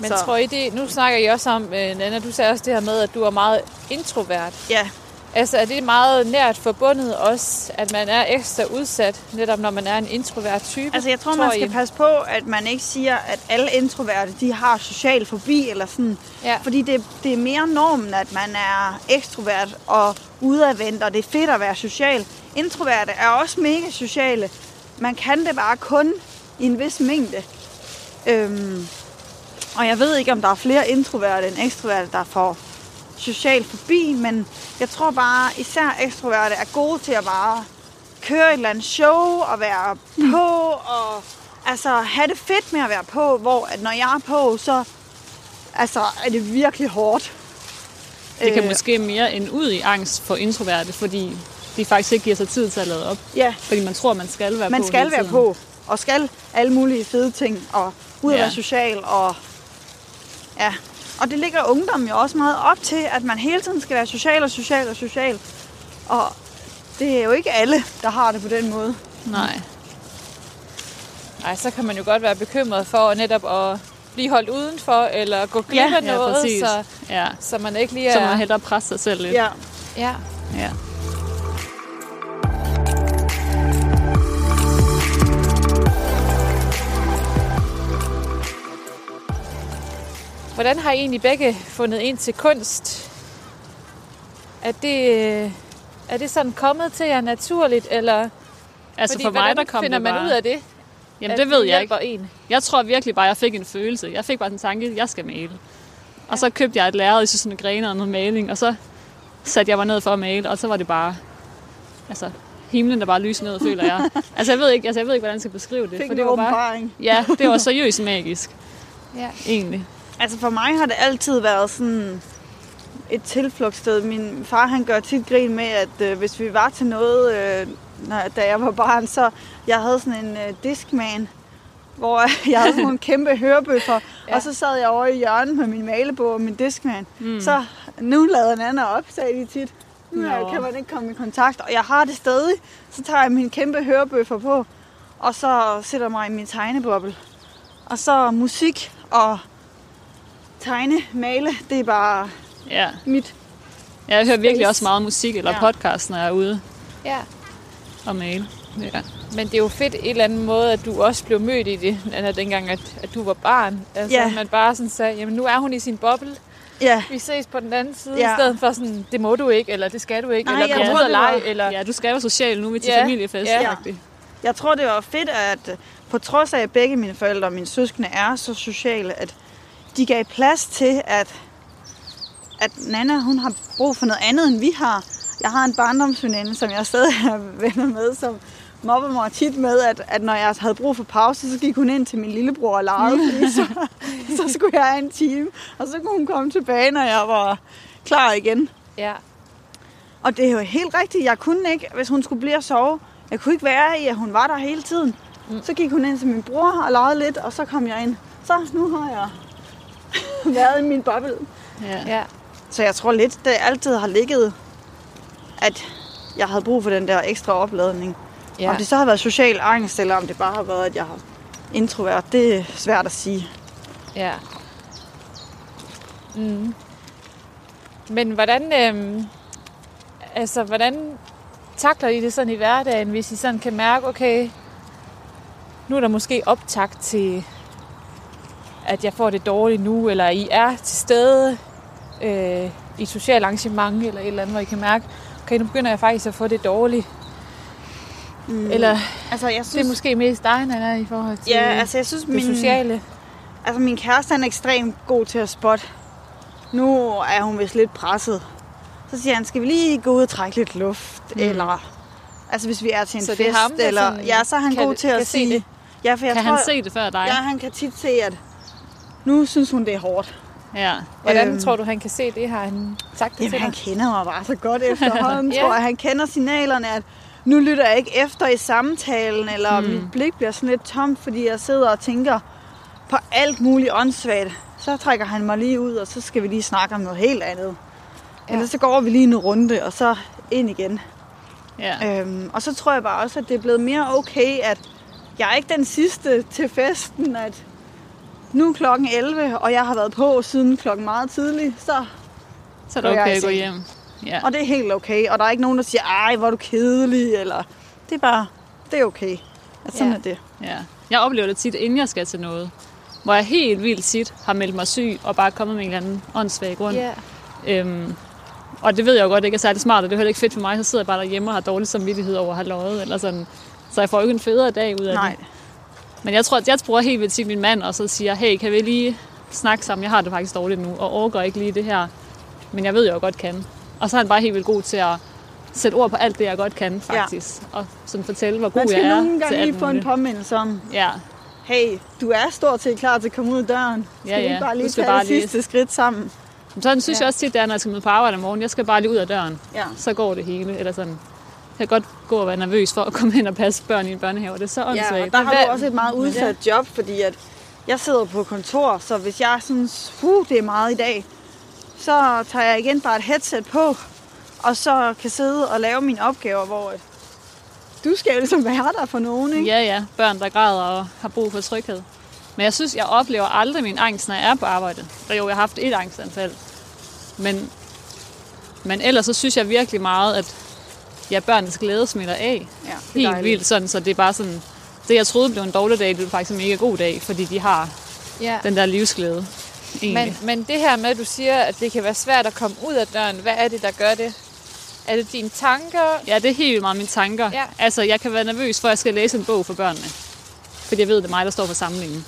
Men Så. tror I det, nu snakker I også om, øh, Nana, du sagde også det her med, at du er meget introvert. Ja, Altså er det meget nært forbundet også, at man er ekstra udsat, netop når man er en introvert type? altså jeg tror, man skal I? passe på, at man ikke siger, at alle introverte, de har social fobi eller sådan. Ja. Fordi det, det er mere normen, at man er ekstrovert og udadvendt, og det er fedt at være social. Introverte er også mega sociale. Man kan det bare kun i en vis mængde. Øhm, og jeg ved ikke, om der er flere introverte end ekstroverte, der får social fobi, men jeg tror bare, især ekstroverte er gode til at bare køre et eller andet show og være på, og altså have det fedt med at være på, hvor at når jeg er på, så altså, er det virkelig hårdt. Det kan Øh, måske mere end ud i angst for introverte, fordi de faktisk ikke giver sig tid til at lade op. Ja, Fordi man tror, man skal være man på skal hele være på, og skal alle mulige fede ting, og ud at Ja. være social, og ja. Og det ligger ungdommen jo også meget op til, at man hele tiden skal være social og social og social. Og det er jo ikke alle, der har det på den måde. Nej. Nej, så kan man jo godt være bekymret for netop at blive holdt udenfor, eller gå glip af ja, noget, præcis. så, Ja. så man ikke lige Så er... man hellere presse sig selv lidt. Ja. Ja. ja. Hvordan har I egentlig begge fundet ind til kunst? Er det, øh, er det sådan kommet til jer naturligt, eller Altså fordi, for mig, hvordan der kom finder det man bare... ud af det? Jamen at det ved jeg ikke. En? Jeg tror virkelig bare, jeg fik en følelse. Jeg fik bare en tanke, jeg skal male. Og så købte jeg et lærred i sådan en grene og noget maling, og så satte jeg mig ned for at male, og så var det bare... Altså, himlen der bare lyste ned, føler jeg. Altså, jeg ved ikke, altså, jeg ved ikke hvordan jeg skal beskrive det. Fik for det var bare, ja, det var seriøst magisk, Ja. egentlig. Altså for mig har det altid været sådan et tilflugtssted. Min far han gør tit grin med, at øh, hvis vi var til noget, øh, når, da jeg var barn, så jeg havde sådan en øh, diskman, hvor jeg havde sådan nogle kæmpe hørebøffer, Ja. og så sad jeg over i hjørnet med min malebog og min diskman. Mm. Så nu lader Nana op, sagde de tit. Nu Nå. Kan man ikke komme i kontakt, og jeg har det stadig. Så tager jeg min kæmpe hørebøffer på, og så sætter mig i min tegneboble. Og så musik og tegne, male, det er bare Ja. mit. ja jeg hører virkelig også meget musik eller Ja. podcast, når jeg er ude ja. og male. Ja. Men det er jo fedt en eller anden måde, at du også blev mødt i det, Anna, dengang, at, at du var barn. Altså, Ja. at man bare sådan sagde, jamen nu er hun i sin boble. Ja, Vi ses på den anden side, Ja. i stedet for sådan, det må du ikke, eller det skal du ikke, Nej, eller kom tror, ud og lege, eller... ja, du skal være social nu, vi er til Ja. familiefest. Ja. Ja. jeg tror, det var fedt, at på trods af, at begge mine forældre og mine søskende er så sociale, at de gav plads til, at, at Nana hun har brug for noget andet, end vi har. Jeg har en barndomsveninde, som jeg stadig er venner med, som mobber mig tit med, at, at når jeg havde brug for pause, så gik hun ind til min lillebror og legede, fordi så, så skulle jeg have en time, og så kunne hun komme tilbage, når jeg var klar igen. Ja. Og det er jo helt rigtigt. Jeg kunne ikke, hvis hun skulle blive og sove, jeg kunne ikke være i, at hun var der hele tiden. Mm. Så gik hun ind til min bror og legede lidt, og så kom jeg ind. Så nu har jeg været i min boble. Ja. ja. Så jeg tror lidt, det altid har ligget, at jeg havde brug for den der ekstra opladning. Ja. Om det så har været social angst, eller om det bare har været, at jeg har introvert, det er svært at sige. Ja. Mm. Men hvordan, øhm, altså, hvordan takler I det sådan i hverdagen, hvis I sådan kan mærke, okay, nu er der måske optakt til, at jeg får det dårligt nu, eller I er til stede øh, i et socialt arrangement eller et eller andet, hvor I kan mærke, okay, nu begynder jeg faktisk at få det dårligt. Mm. Eller Altså, jeg det er måske mest dig, Nana, i forhold til Ja, altså jeg synes, det min, sociale. altså, min kæreste er ekstremt god til at spotte. Nu er hun vist lidt presset. Så siger han, skal vi lige gå ud og trække lidt luft? Mm. Eller, altså hvis vi er til en Så fest. er ham, eller, sådan ja, så er han god til at se sige... det? Ja, for jeg Kan tror, han se det før dig? Ja, han kan tit se, at nu synes hun, det er hårdt. ja. Hvordan Øhm. tror du, han kan se det? Har han sagt det Jamen, til han dig? kender mig bare så godt efterhånden, Ja. tror jeg. Han kender signalerne, at nu lytter jeg ikke efter i samtalen, eller mm. mit blik bliver sådan lidt tomt, fordi jeg sidder og tænker på alt muligt åndssvagt. Så trækker han mig lige ud, og så skal vi lige snakke om noget helt andet. Ja. Eller så går vi lige en runde, og så ind igen. ja. Øhm, og så tror jeg bare også, at det er blevet mere okay, at jeg er ikke den sidste til festen, at nu er klokken 11, og jeg har været på siden klokken meget tidlig, så Så er det okay at gå hjem. Ja. Og det er helt okay. Og der er ikke nogen, der siger, ej, hvor er du kedelig, eller... Det er bare, det er okay. At sådan Ja. ja. er det. Ja. Jeg oplever det tit, inden jeg skal til noget. Hvor jeg helt vildt tit har meldt mig syg, og bare kommet med en eller anden åndssvag grund. Ja. Øhm, og det ved jeg jo godt ikke er særlig smart, og det er heller ikke fedt for mig. Så sidder jeg bare derhjemme og har dårlig samvittighed over at have løjet. Eller sådan. Så jeg får jo ikke en federe dag ud af Nej. det. Men jeg tror, at jeg bruger helt vildt tit min mand, og så siger, hey, kan vi lige snakke sammen? Jeg har det faktisk dårligt nu, og overgår ikke lige det her. Men jeg ved, jeg jo godt kan. Og så er han bare helt vildt god til at sætte ord på alt det, jeg godt kan, faktisk. Ja. Og sådan fortælle, hvor god Man skal jeg er nogle til gange alt lige få en påmindelse om, Ja, hey, du er stort set klar til at komme ud af døren. Skal Ja, vi ja. ikke bare lige skal tage bare det lige- sidste skridt sammen? Men sådan synes Ja. jeg også tit, det er, når jeg skal møde på arbejde i morgen. Jeg skal bare lige ud af døren. Ja. Så går det hele. Eller sådan. Jeg kan godt gå og være nervøs for at komme hen og passe børn i en børnehave. Det er så Ja, åndssvagt. og der har du også et meget udsat job, fordi at jeg sidder på kontor, så hvis jeg synes, uh, det er meget i dag, så tager jeg igen bare et headset på, og så kan sidde og lave mine opgaver, hvor at du skal jo ligesom være der for nogen, ikke? Ja, ja. Børn, der græder og har brug for tryghed. Men jeg synes, jeg oplever aldrig min angst, når jeg er på arbejde. Og jo, jeg har haft et angstanfald. Men, men ellers så synes jeg virkelig meget, at ja, børnenes glæde smitter af. Ja, det er Helt dejligt. vildt sådan, så det er bare sådan... Det, jeg troede blev en dårlig dag, det blev faktisk en mega god dag, fordi de har ja. den der livsglæde. Egentlig. Men, men det her med, at du siger, at det kan være svært at komme ud af døren, hvad er det, der gør det? Er det dine tanker? Ja, det er helt vildt meget mine tanker. Ja. Altså, jeg kan være nervøs for, at jeg skal læse en bog for børnene. Fordi jeg ved, det er mig, der står for samlingen.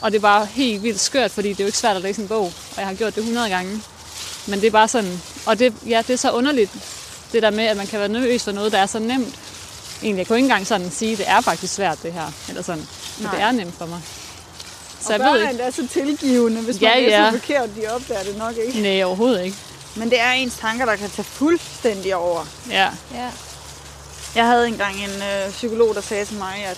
Og det er bare helt vildt skørt, fordi det er jo ikke svært at læse en bog. Og jeg har gjort det 100 gange. Men det er bare sådan... Og det, ja, det er så underligt, det der med, at man kan være nervøs for noget, der er så nemt. Egentlig, jeg kunne ikke engang sådan sige, at det er faktisk svært, det her. Eller sådan. Men det er nemt for mig. Så og jeg ved er ikke... endda så tilgivende, hvis Ja, man læser ja. forkert, de opdager det nok ikke. Nej, overhovedet ikke. Men det er ens tanker, der kan tage fuldstændig over. Ja. Ja. Jeg havde engang en øh, psykolog, der sagde til mig, at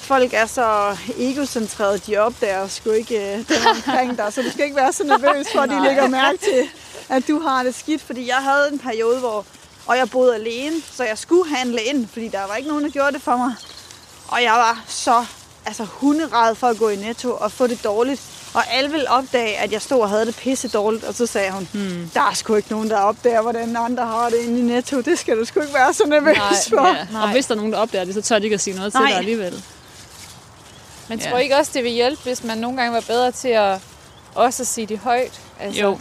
folk er så egocentrerede, de opdager sgu ikke øh, dem omkring dig, så du skal ikke være så nervøs for, at de lægger mærke til, at du har det skidt. Fordi jeg havde en periode, hvor og jeg boede alene, så jeg skulle handle ind, fordi der var ikke nogen, der gjorde det for mig. Og jeg var så altså, hunderad for at gå i netto og få det dårligt. Og alle ville opdage, at jeg stod og havde det pisse dårligt, og så sagde hun, hmm. der er sgu ikke nogen, der opdager, hvordan andre har det inde i netto. Det skal du sgu ikke være så nervøs Nej, for. ja. Og hvis der er nogen, der opdager det, så tør de ikke at sige noget til Nej. dig alligevel. Men Ja. tror I ikke også, det vil hjælpe, hvis man nogle gange var bedre til at også at sige det højt? Altså, Jo.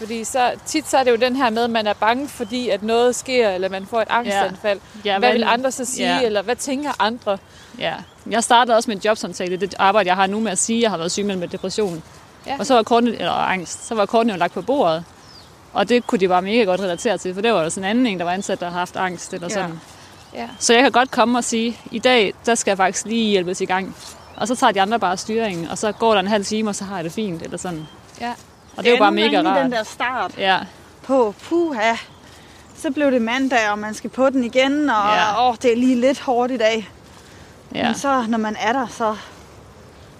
Fordi så, tit så er det jo den her med, at man er bange, fordi at noget sker, eller man får et angstanfald. Ja, hvad vil andre så sige, Ja. eller hvad tænker andre? Ja. Jeg startede også med en jobsamtale, det arbejde, jeg har nu med at sige, at jeg har været syg med depression. Ja. Og så var kortene, eller angst, så var kortene jo lagt på bordet. Og det kunne de bare mega godt relatere til, for det var jo sådan en anden en, der var ansat, der har haft angst eller Ja. sådan. Ja. Så jeg kan godt komme og sige, i dag, der skal jeg faktisk lige hjælpes i gang. Og så tager de andre bare styringen, og så går der en halv time, og så har jeg det fint, eller sådan. Ja. Og det er jo bare mega rart. den der start Ja, på, puha, så blev det mandag, og man skal på den igen, og Ja. åh, det er lige lidt hårdt i dag. ja. Men så, når man er der, så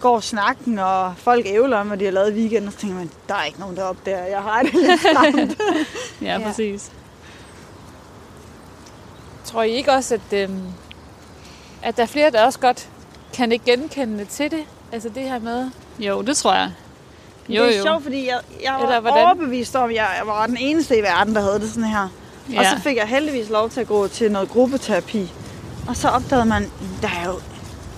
går snakken, og folk ævler om, hvad de har lavet i weekenden, og så tænker man, der er ikke nogen, der opdager, jeg har det lidt stramt. ja, Ja. præcis. Tror I ikke også, at, øhm, at der er flere, der også godt kan ikke genkende til det? Altså det her med... Jo, det tror jeg. Jo, det er jo. sjovt, fordi jeg, jeg Eller var hvordan? overbevist om, at jeg, jeg var den eneste i verden, der havde det sådan her. Ja. Og så fik jeg heldigvis lov til at gå til noget gruppeterapi. Og så opdagede man, der er jo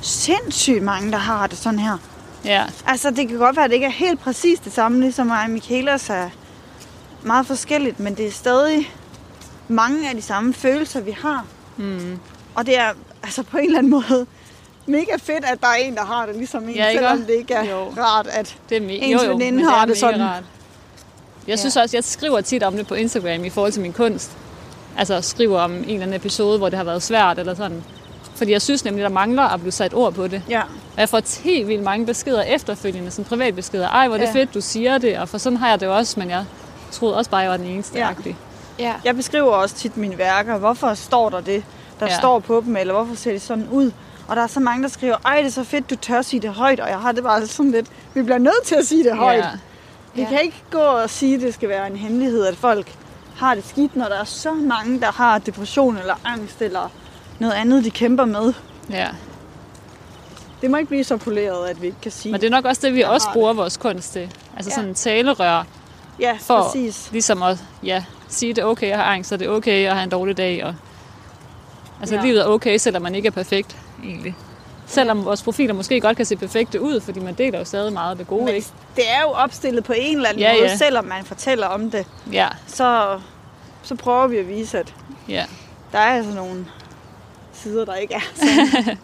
sindssygt mange, der har det sådan her. Ja, Altså, det kan godt være, at det ikke er helt præcis det samme, ligesom mig og Michaela sagde. meget forskelligt, men det er stadig mange af de samme følelser, vi har. Mm. Og det er altså på en eller anden måde mega fedt, at der er en, der har det ligesom en, Ja, ikke selvom også? det ikke er Jo. rart, at Det er me- Ens jo, jo, veninde har det mega sådan. Rart. Jeg synes også, jeg skriver tit om det på Instagram i forhold til min kunst. Altså skriver om en eller anden episode, hvor det har været svært eller sådan. Fordi jeg synes nemlig, der mangler at blive sat ord på det. ja, Og jeg får helt vildt mange beskeder efterfølgende, sådan privatbeskeder. Ej, hvor er det Ja. fedt, du siger det. Og for sådan har jeg det også, men jeg troede også bare, jeg var den eneste. Ja. Ja. Ja. jeg beskriver også tit mine værker. Hvorfor står der det, der Ja. står på dem, eller hvorfor ser det sådan ud? Og der er så mange, der skriver, ej, det er så fedt, du tør sige det højt. Og jeg har det bare sådan lidt, vi bliver nødt til at sige det højt. Ja. Vi Ja. kan ikke gå og sige, at det skal være en hemmelighed, at folk har det skidt, når der er så mange, der har depression eller angst eller noget andet, de kæmper med. ja. Det må ikke blive så poleret, at vi ikke kan sige. Men det er nok også det, vi også bruger vores kunst til. Altså Ja. sådan en talerør ja, for præcis. ligesom at ja, sige, det er okay at have angst, og det er okay at have en dårlig dag. Og... Altså ja. livet er okay, selvom man ikke er perfekt, egentlig. Selvom vores profiler måske godt kan se perfekte ud, fordi man deler jo stadig meget af det gode, Men ikke? det er jo opstillet på en eller anden Ja, måde, ja. selvom man fortæller om det. Ja, Så, så prøver vi at vise, at ja. der er altså nogle sider, der ikke er.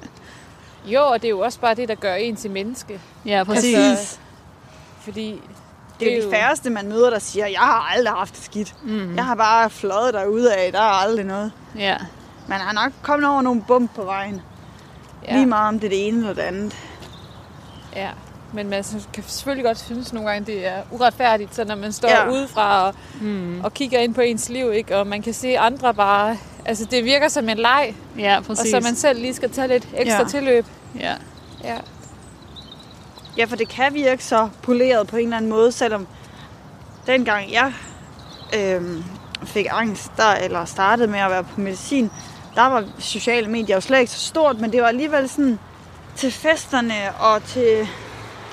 Jo, og det er jo også bare det, der gør en til menneske. Ja, præcis. Præcis. Fordi Det er jo de færreste, man møder, der siger, jeg har aldrig haft det skidt. Mm. Jeg har bare fløjet derude af, der er aldrig noget. Ja. Man har nok kommet over nogle bump på vejen. Ja. Lige meget om det er det ene eller det andet. Ja, men man kan selvfølgelig godt synes nogle gange, det er uretfærdigt, så når man står Ja. udefra og, Mm. og kigger ind på ens liv, ikke? og man kan se andre bare... Altså, det virker som en leg, Ja, og præcis. så man selv lige skal tage lidt ekstra Ja. ja. tilløb. Ja. Ja. Ja, for det kan virke så poleret på en eller anden måde, selvom dengang jeg øhm, fik angst, der, eller startede med at være på medicin, der var sociale medier jo slet ikke så stort, men det var alligevel sådan til festerne og til,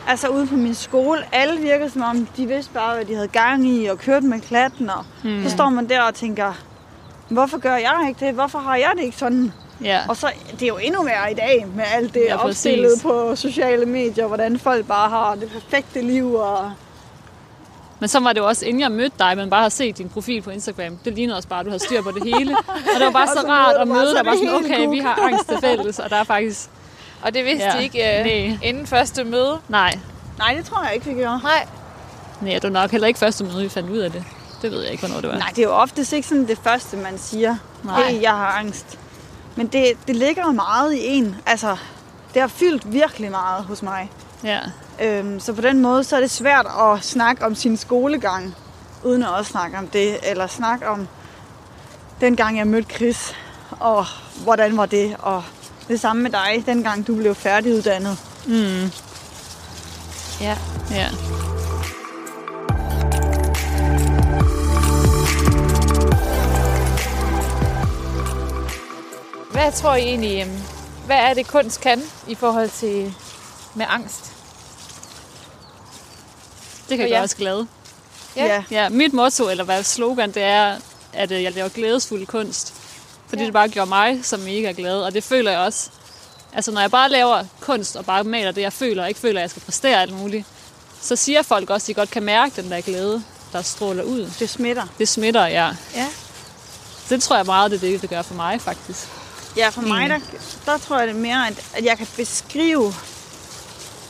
altså ude på min skole, alle virkede som om, de vidste bare, hvad de havde gang i og kørte med klatten, og Mm. så står man der og tænker, hvorfor gør jeg ikke det? Hvorfor har jeg det ikke sådan? Ja. Og så, det er jo endnu værre i dag med alt det Ja, opstillet på sociale medier, hvordan folk bare har det perfekte liv. Og... Men så var det jo også, inden jeg mødte dig, men bare har set din profil på Instagram. Det lignede også bare, at du har styr på det hele. Og det var bare så så rart at møde dig. Bare det sådan, okay, vi har angst til fælles, og der er faktisk... Og det vidste Ja. de ikke uh, Nej. inden første møde. Nej, Nej, det tror jeg ikke, vi gjorde. Nej. Nej, det var nok heller ikke første møde, vi fandt ud af det. Det ved jeg ikke, hvornår det var. Nej, det er jo oftest ikke sådan det første, man siger. Nej. Hey, jeg har angst. Men det, det ligger jo meget i en. Altså, det har fyldt virkelig meget hos mig. Ja. Øhm, så på den måde, så er det svært at snakke om sin skolegang, uden at også snakke om det. Eller snakke om den gang, jeg mødte Chris, og hvordan var det. Og det samme med dig, dengang du blev færdiguddannet. Mm. Ja. Ja. Hvad tror I egentlig, øhm, hvad er det kunst kan i forhold til med angst? Det kan gøre ja. os glade. Ja. ja. Ja, mit motto, eller hvad slogan, det er, at øh, jeg laver glædesfuld kunst. Fordi Ja. det bare gjorde mig så mega glad, og det føler jeg også. Altså, når jeg bare laver kunst og bare maler det, jeg føler, og ikke føler, at jeg skal præstere alt muligt, så siger folk også, at de godt kan mærke den der glæde, der stråler ud. Det smitter. Det smitter, ja. Ja. Det tror jeg meget, det er det, det gør for mig, faktisk. Ja, for mig, der, der tror jeg det er mere, at, at jeg kan beskrive,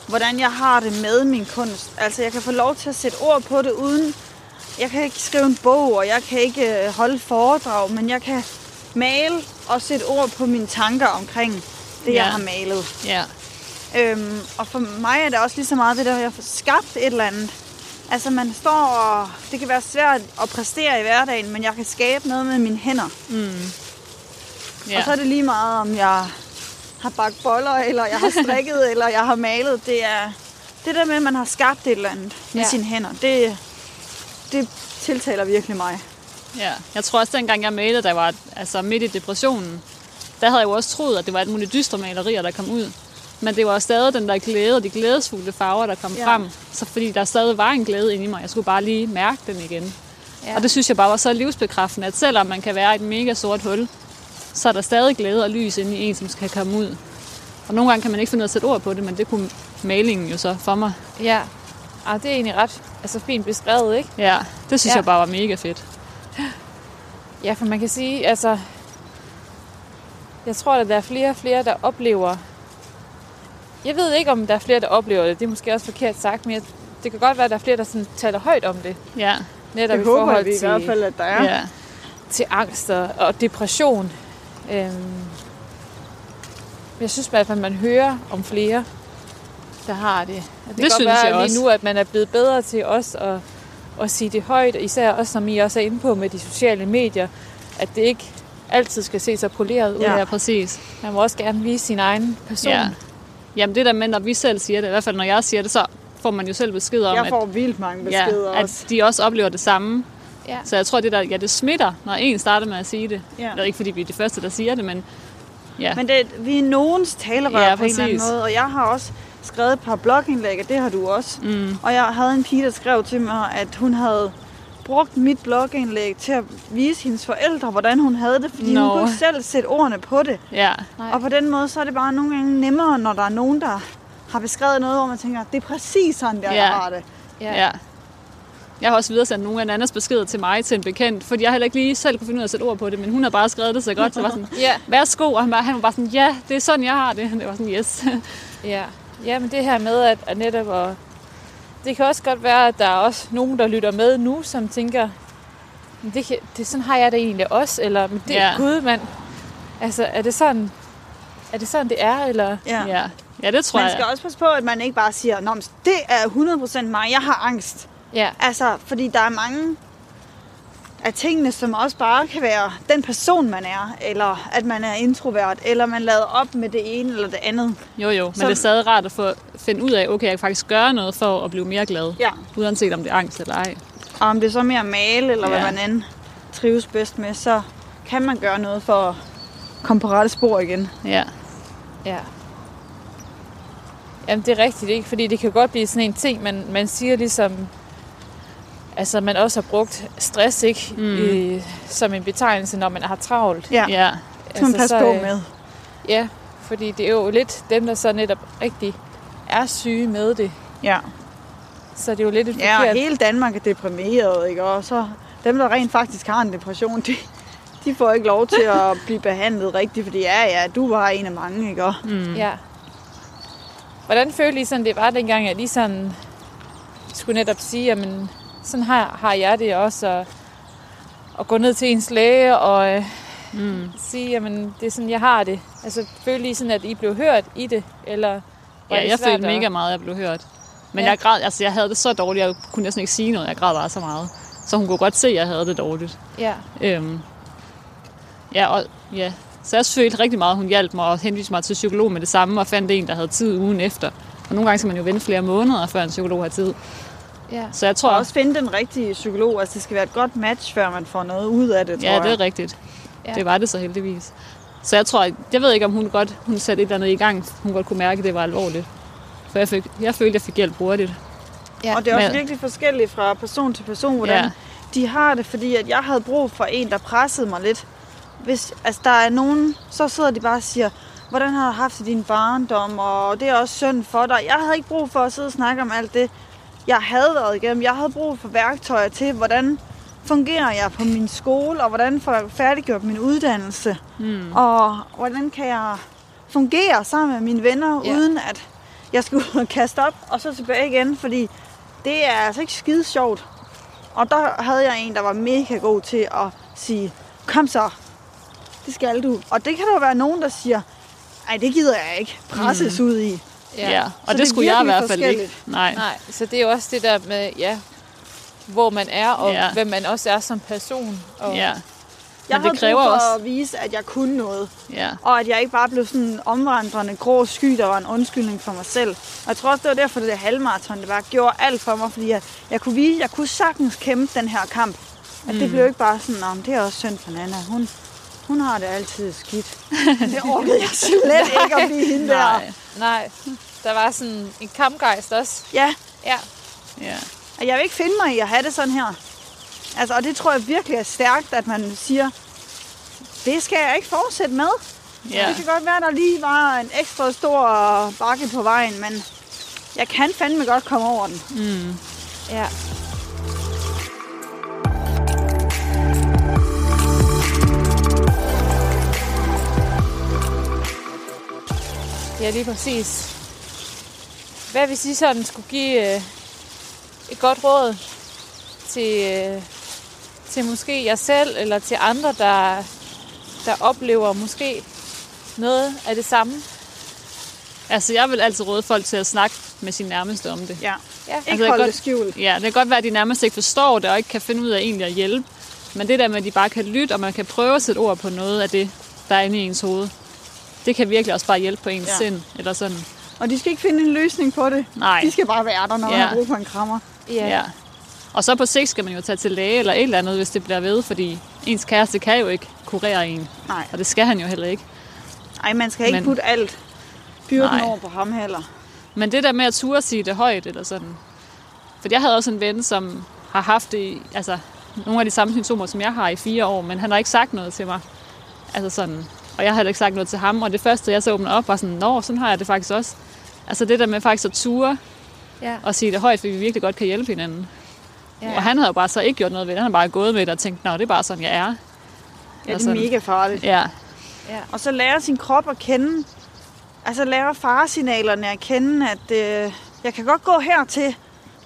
hvordan jeg har det med min kunst. Altså, jeg kan få lov til at sætte ord på det uden... Jeg kan ikke skrive en bog, og jeg kan ikke øh, holde foredrag, men jeg kan male og sætte ord på mine tanker omkring det, Ja. jeg har malet. Ja, Øhm, og for mig er det også lige så meget det der, at jeg får skabt et eller andet. Altså man står og... Det kan være svært at præstere i hverdagen, men jeg kan skabe noget med mine hænder. ja. Og så er det lige meget, om jeg har bagt boller, eller jeg har strikket, eller jeg har malet. Det er det der med, at man har skabt et eller andet med Ja. sine hænder. Det, det tiltaler virkelig mig. Ja, jeg tror også, dengang jeg malede, der var altså midt i depressionen, der havde jeg jo også troet, at det var et muligt dystre malerier, der kom ud. Men det var stadig den der glæde og de glædesfulde farver, der kom Ja. frem. Så fordi der stadig var en glæde inde i mig. Jeg skulle bare lige mærke den igen. Ja. Og det synes jeg bare var så livsbekræftende, at selvom man kan være i et mega sort hul, så er der stadig glæde og lys inde i en, som skal komme ud. Og nogle gange kan man ikke finde ud af at sætte ord på det, men det kunne malingen jo så for mig. Ja. Ah, det er egentlig ret altså, fint beskrevet, ikke? Ja, det synes Ja. jeg bare var mega fedt. Ja, for man kan sige, altså... Jeg tror, at der er flere og flere, der oplever... Jeg ved ikke, om der er flere, der oplever det. Det er måske også forkert sagt, men jeg, det kan godt være, at der er flere, der sådan taler højt om det. Ja, Netop Det i håber forhold vi i til, hvert fald, at der er. ja. til angst og, og depression. Øhm, jeg synes i hvert fald, at man hører om flere, der har det. Og det, Det kan godt synes være jeg lige også. nu, at man er blevet bedre til også at, at sige det højt, og især også, som I også er inde på med de sociale medier, at det ikke altid skal se så poleret ud. Ja, præcis. Man må også gerne vise sin egen person. Ja. Jamen det der med, når vi selv siger det, i hvert fald når jeg siger det, så får man jo selv besked om, Jeg får vildt mange at, ja, beskeder også. at de også oplever det samme. Ja. Så jeg tror, det der, ja, det smitter, når en starter med at sige det. Ja. Det er ikke, fordi vi er de første, der siger det, men ja. Men det, vi er nogens talerør Ja, på en eller anden præcis. måde, og jeg har også skrevet et par blogindlæg, og det har du også. Mm. Og jeg havde en pige, der skrev til mig, at hun havde brugt mit blogindlæg til at vise hendes forældre, hvordan hun havde det, fordi Nå. hun kunne ikke selv sætte ordene på det. Ja, Nej. Og på den måde, så er det bare nogle gange nemmere, når der er nogen, der har beskrevet noget, hvor man tænker, det er præcis sådan, der Ja. har det. ja. ja. Jeg har også videresendt nogle af Nannas beskeder til mig til en bekendt, fordi jeg heller ikke lige selv kunne finde ud af at sætte ord på det, men hun havde bare skrevet det så godt, så var sådan, Ja, værsgo, og han, bare, han var bare sådan, ja, det er sådan, jeg har det. Det var sådan, yes. ja. ja, men det her med, at, at netop at, det kan også godt være, at der er også nogen, der lytter med nu, som tænker, "Men det, kan, det sådan har jeg det egentlig også, eller men det Ja. ja. gud, mand. Altså, er det sådan, er det sådan, det er, eller? Ja. ja. ja, det tror Man jeg. skal også passe på, at man ikke bare siger, Nå, men det er 100% mig, jeg har angst. Ja, Altså, fordi der er mange af tingene, som også bare kan være den person, man er, eller at man er introvert, eller man lader op med det ene eller det andet. Jo, jo, men Som- det er stadig rart at få, finde ud af, okay, jeg kan faktisk gøre noget for at blive mere glad. Ja. Uanset om det er angst eller ej. Og om det er så mere male, eller hvad Ja. man end trives bedst med, så kan man gøre noget for at komme på rette spor igen. Ja, ja. Jamen, det er rigtigt, ikke? Fordi det kan godt blive sådan en ting, man, man siger ligesom, altså man også har brugt stress, ikke? Mm. I, som en betegnelse, når man har travlt. Ja, ja, det skal man passe så, på øh, med. Ja, fordi det er jo lidt dem, der så netop rigtig er syge med det. Ja. Så det er jo lidt et ja, og hele Danmark er deprimeret, ikke? Og så dem, der rent faktisk har en depression, de, de får ikke lov til at blive behandlet rigtigt, fordi ja, ja, du var en af mange, ikke? Og mm. Ja. Hvordan følte I sådan, det var dengang, at I sådan skulle netop sige, jamen, sådan har, har jeg det også, og, og gå ned til ens læge og øh, Mm. sige, jamen, det er sådan, jeg har det. Altså, følte I sådan, at I blev hørt i det, eller Ja, det jeg følte at- mega meget, at jeg blev hørt. Men Ja. jeg græd, altså jeg havde det så dårligt, jeg kunne næsten ikke sige noget, jeg græd bare så meget. Så hun kunne godt se, at jeg havde det dårligt. Ja, Øhm, ja, og, ja. Så jeg følte rigtig meget, at hun hjalp mig og henviste mig til psykolog med det samme, og fandt en, der havde tid ugen efter. Og nogle gange skal man jo vente flere måneder, før en psykolog har tid. Ja. Så jeg tror og også finde den rigtige psykolog. Altså, det skal være et godt match, før man får noget ud af det, tror Ja, det er rigtigt. Ja. Det var det så heldigvis. Så jeg tror, at- jeg ved ikke, om hun godt hun satte et eller andet i gang. Hun godt kunne mærke, at det var alvorligt. For jeg, fik, jeg følte, at jeg fik hjælp hurtigt. Ja, Og det er også men- virkelig forskelligt fra person til person, hvordan Ja. de har det, fordi at jeg havde brug for en, der pressede mig lidt. Hvis altså, der er nogen, så sidder de bare og siger, hvordan har du haft din barndom, og det er også synd for dig. Jeg havde ikke brug for at sidde og snakke om alt det, jeg havde været igennem. Jeg havde brug for værktøjer til, hvordan fungerer jeg på min skole, og hvordan får jeg færdiggjort min uddannelse, Mm. og hvordan kan jeg fungere sammen med mine venner, ja. uden at jeg og kaste op, og så tilbage igen, fordi det er altså ikke skide sjovt. Og der havde jeg en, der var mega god til at sige, kom så, det skal du. Og det kan der være nogen, der siger, ej, det gider jeg ikke presses mm. ud i. Ja, ja. Så og det, det er skulle jeg i hvert fald ikke. forskelligt. Nej. Nej, så det er jo også det der med, ja, hvor man er, og Ja. hvem man også er som person. Og, Ja, Jeg Men det havde kræver brug for også- at vise, at jeg kunne noget. ja. Og at jeg ikke bare blev sådan en omvandrende grå sky, der var en undskyldning for mig selv. Og jeg tror også, det var derfor, det der halvmarathon, det bare gjorde alt for mig, fordi jeg, jeg kunne vise, jeg kunne sagtens kæmpe den her kamp. At Mm. det blev ikke bare sådan, om det er også synd for Nana. Hun, hun har det altid skidt. det orkede jeg slet ikke at blive hende der. Nej. Nej, der var sådan en kampgejst også. Ja, Ja, Ja. og jeg vil ikke finde mig i at have det sådan her. Altså, og det tror jeg virkelig er stærkt, at man siger, det skal jeg ikke fortsætte med. Ja. Det kan godt være, der lige var en ekstra stor bakke på vejen, men Jeg kan fandme godt komme over den. Ja. Ja, lige præcis. Hvad hvis I sådan skulle give øh, et godt råd til, øh, til måske jer selv, eller til andre, der, der oplever måske noget af det samme? Altså, jeg vil altid råde folk til at snakke med sin nærmeste om det. Ja. Ja. Ikke Altså, jeg holde godt- det skjult. Ja, det kan godt være, at de nærmest ikke forstår det, og ikke kan finde ud af egentlig at hjælpe. Men det der med, at de bare kan lytte, og man kan prøve at sætte ord på noget af det, der er inde i ens hoved, det kan virkelig også bare hjælpe på ens Ja. sind. Eller sådan. Og de skal ikke finde en løsning på det. Nej. De skal bare være der, når man Ja. har brug for en krammer. Ja. ja. Og så på sigt skal man jo tage til læge eller et eller andet, hvis det bliver ved, fordi ens kæreste kan jo ikke kurere en. Nej. Og det skal han jo heller ikke. Ej, man skal ikke Men- putte alt byrden Nej. over på ham heller. Men det der med at turde sige det højt, eller sådan. For jeg havde også en ven, som har haft det, i- altså, nogle af de samme symptomer, som jeg har i fire år, men han har ikke sagt noget til mig. Altså sådan. Og jeg har heller ikke sagt noget til ham, og det første, jeg så åbnede op, var sådan, nå, sådan har jeg det faktisk også. Altså det der med faktisk at ture Ja. og sige det højt, fordi vi virkelig godt kan hjælpe hinanden. Ja. Og han havde jo bare så ikke gjort noget ved det. Han har bare gået med det og tænkt, nå, det er bare sådan, jeg er. Ja, det er sådan. mega farligt. Ja, Og så lære sin krop at kende. Altså lære faresignalerne at kende, at øh, jeg kan godt gå hertil,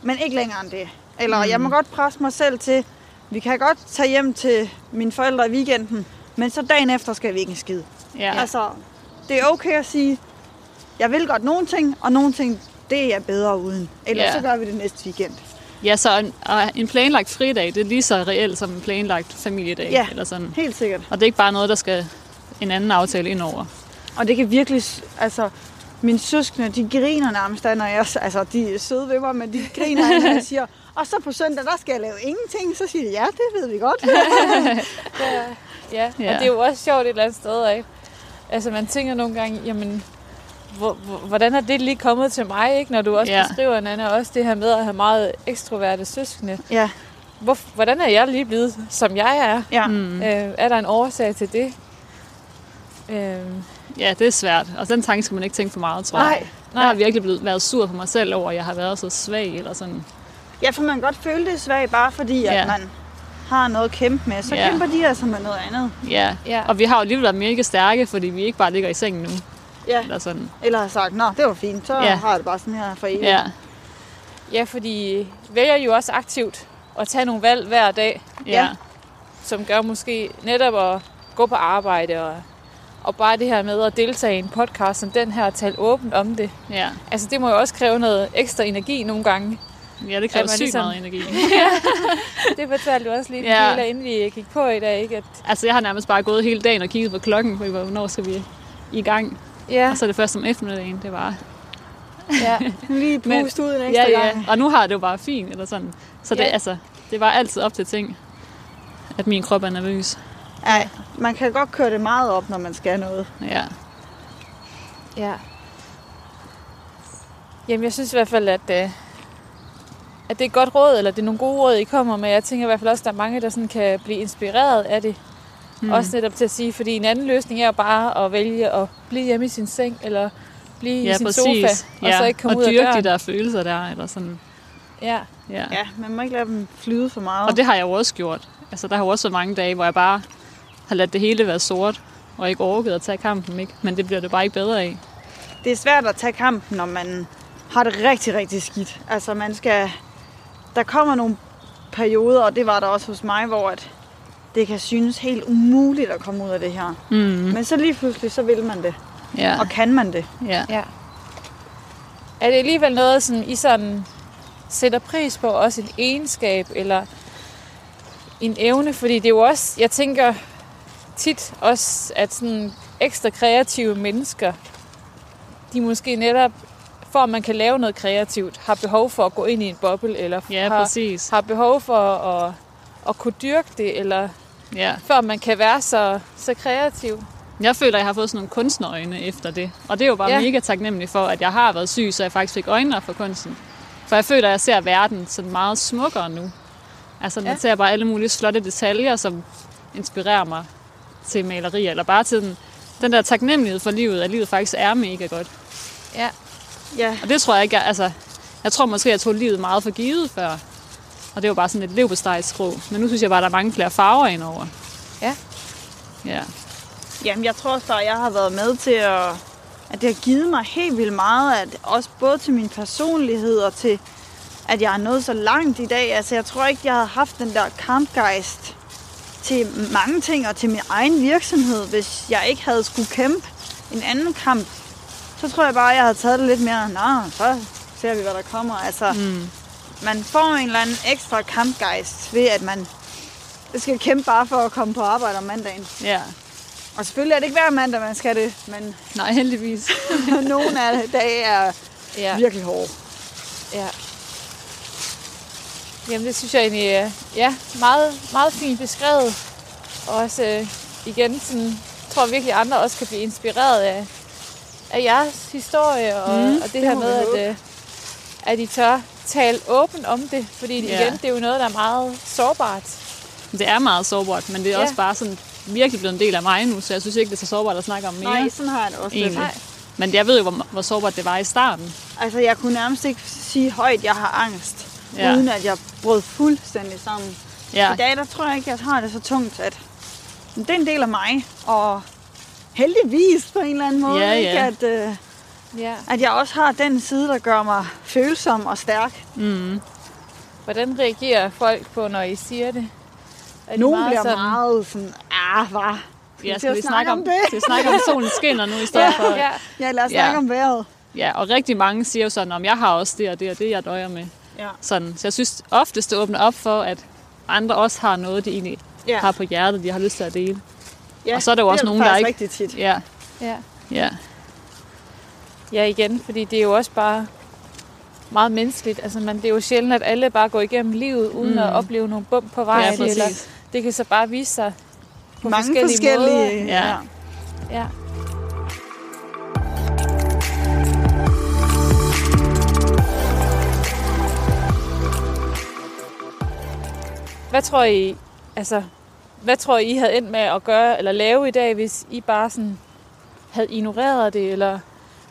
men ikke længere end det. Eller mm. jeg må godt presse mig selv til, vi kan godt tage hjem til mine forældre i weekenden, men så dagen efter skal vi ikke en skid. ja. Altså, det er okay at sige, jeg vil godt nogle ting, og nogle ting, det er bedre uden. Ellers Ja. så gør vi det næste weekend. ja så en, en planlagt fridag, det er lige så reelt som en planlagt familiedag. Ja. Eller sådan. Helt sikkert. Og det er ikke bare noget, der skal en anden aftale ind over. Og det kan virkelig, altså, mine søskende, de griner nærmest, når jeg, altså, de er søde ved mig, men de griner, når jeg siger, og så på søndag, der skal jeg lave ingenting. Så siger de, ja, det ved vi godt. Ja, ja. Ja. og det er jo også sjovt et eller andet sted af. Altså man tænker nogle gange, jamen, hvor, hvor, hvordan er det lige kommet til mig, ikke? Når du også Ja. beskriver, Nana, også det her med at have meget ekstroverte søskende. ja, Hvor, hvordan er jeg lige blevet, som jeg er? ja. Mm. Øh, er der en årsag til det? Øh, Ja, det er svært. Og den tanke skal man ikke tænke for meget, tror jeg. Nej, Jeg har virkelig blevet, været sur på mig selv over, at jeg har været så svag. Eller sådan. Ja, for man kan godt føle det svagt, bare fordi, at Ja. man har noget at kæmpe med. Så Ja. kæmper de altså med noget andet. Ja. Ja. Og vi har jo alligevel været mega stærke, fordi vi ikke bare ligger i sengen nu. Ja. Eller sådan. Eller har sagt, nå, det var fint, så Ja. har jeg det bare sådan her for evigt. Ja. ja, fordi vælger jo også aktivt at tage nogle valg hver dag, Ja. Ja. som gør måske netop at gå på arbejde og, og bare det her med at deltage i en podcast som den her og tale åbent om det. Ja. Altså det må jo også kræve noget ekstra energi nogle gange. Ja, det kræver sygt ligesom- meget energi. Det fortalte du også lige, Ja. ja. inden vi gik på i dag, ikke? At, Altså, jeg har nærmest bare gået hele dagen og kigget på klokken, for hvornår skal vi i gang. ja, Og så det først om eftermiddagen, det var. ja, Lige Men- puste ud en ekstra Ja, ja. gang. Og nu har det jo bare fint, eller sådan. Så det, Ja. altså, det var altid op til ting, at min krop er nervøs. Ja, man kan godt køre det meget op, når man skal noget. Ja. ja. Jamen, jeg synes i hvert fald, at, øh, at det er et godt råd, eller det er nogle gode råd, I kommer med. Jeg tænker i hvert fald også, at der er mange, der sådan kan blive inspireret af det. Mm. Også netop til at sige, fordi en anden løsning er jo bare at vælge at blive hjemme i sin seng, eller blive ja, i sin præcis. sofa, og ja. så ikke komme og ud af dyrke døren. de der følelser der, eller sådan. Ja, Ja. Ja, man må ikke lade dem flyde for meget. Og det har jeg jo også gjort. Altså, der har jo også været mange dage, hvor jeg bare har ladet det hele være sort, og ikke orket at tage kampen, ikke? Men det bliver det bare ikke bedre af. det er svært at tage kampen, når man har det rigtig, rigtig skidt. Altså man skal... Der kommer nogle perioder, og det var der også hos mig, hvor at det kan synes helt umuligt at komme ud af det her. Mm. Men så lige pludselig, så vil man det. Ja. Og kan man det. ja. ja. Er det alligevel noget, som I sådan sætter pris på, også en egenskab, eller en evne? Fordi det er jo også, jeg tænker tit også, at sådan ekstra kreative mennesker, de måske netop, for at man kan lave noget kreativt, har behov for at gå ind i en boble, eller Ja, har, præcis. har behov for at, at kunne dyrke det, eller Ja. før man kan være så, så kreativ. Jeg føler, at jeg har fået sådan nogle kunstnerøjne efter det. Og det er jo bare Ja. ja. mega taknemmelig for, at jeg har været syg, så jeg faktisk fik øjnene for kunsten. For jeg føler, at jeg ser verden sådan meget smukkere nu. Altså, Ja. jeg ser bare alle mulige flotte detaljer, som inspirerer mig til malerier. Eller bare til den, den der taknemmelighed for livet, at livet faktisk er mega godt. Ja. Ja, Og det tror jeg ikke, jeg, altså, jeg tror måske, jeg tog livet meget for givet før. Og det var bare sådan et leverpostejskrog. Men nu synes jeg bare, der er mange flere farver indover. Ja. Ja. Jamen, jeg tror at jeg har været med til at... At det har givet mig helt vildt meget, at også både til min personlighed og til, at jeg er nået så langt i dag. Altså, jeg tror ikke, jeg havde haft den der kampgejst til mange ting og til min egen virksomhed, hvis jeg ikke havde skulle kæmpe en anden kamp. Så tror jeg bare, jeg havde taget det lidt mere, nå, så ser vi, hvad der kommer. Altså, mm. man får en eller anden ekstra kampgejst ved, at man skal kæmpe bare for at komme på arbejde om mandagen. Ja. Og selvfølgelig er det ikke hver mandag, man skal det, men Nej, heldigvis. nogle af dage er Ja. virkelig hårde. Ja. Jamen det synes jeg egentlig er ja, meget, meget fint beskrevet. Og også øh, igen, sådan, tror jeg virkelig, at andre også kan blive inspireret af, af jeres historie. Og, Mm, og det, det her med, at, øh, at I tør tale åbent om det. Fordi Ja. igen, det er jo noget, der er meget sårbart. Det er meget sårbart, men det er Ja. også bare sådan virkelig blevet en del af mig nu, så jeg synes ikke, det er så sårbart at snakke om mere. Nej, sådan har jeg det også lidt. Men jeg ved jo, hvor, hvor sårbart det var i starten. Altså, jeg kunne nærmest ikke sige højt, at jeg har angst, Ja. ja. uden at jeg brød fuldstændig sammen. Ja, I dag, der tror jeg ikke, at jeg har det så tungt, at det er en del af mig, og heldigvis på en eller anden måde, Ja, ikke? ja. At, øh, Ja. at jeg også har den side, der gør mig følsom og stærk. mm, Hvordan reagerer folk på, når I siger det? Er de Nogle bliver sådan- meget sådan, ah, hvad? ja, skal vi snakke om om, det? skal vi snakke om solen skinner nu i stedet for? Ja, Ja, lad os Ja. snakke om vejret. Ja, og rigtig mange siger jo sådan, om jeg har også det og det og det, jeg døjer med. Ja. Sådan. Så jeg synes oftest, det åbner op for, at andre også har noget, de egentlig Ja. har på hjertet, de har lyst til at dele. Ja. Og så er der jo også det nogen, der ikke- rigtig tit. Ja, ja. ja, Ja, igen, fordi det er jo også bare meget menneskeligt. Altså, man, det er jo sjældent, at alle bare går igennem livet, uden Mm. at opleve nogle bump på ja, vejen. eller præcis. det kan så bare vise sig på Mange forskellige, forskellige, måder. Ja. Ja. Hvad tror I, altså, hvad tror I, I havde endt med at gøre eller lave i dag, hvis I bare sådan havde ignoreret det? Eller,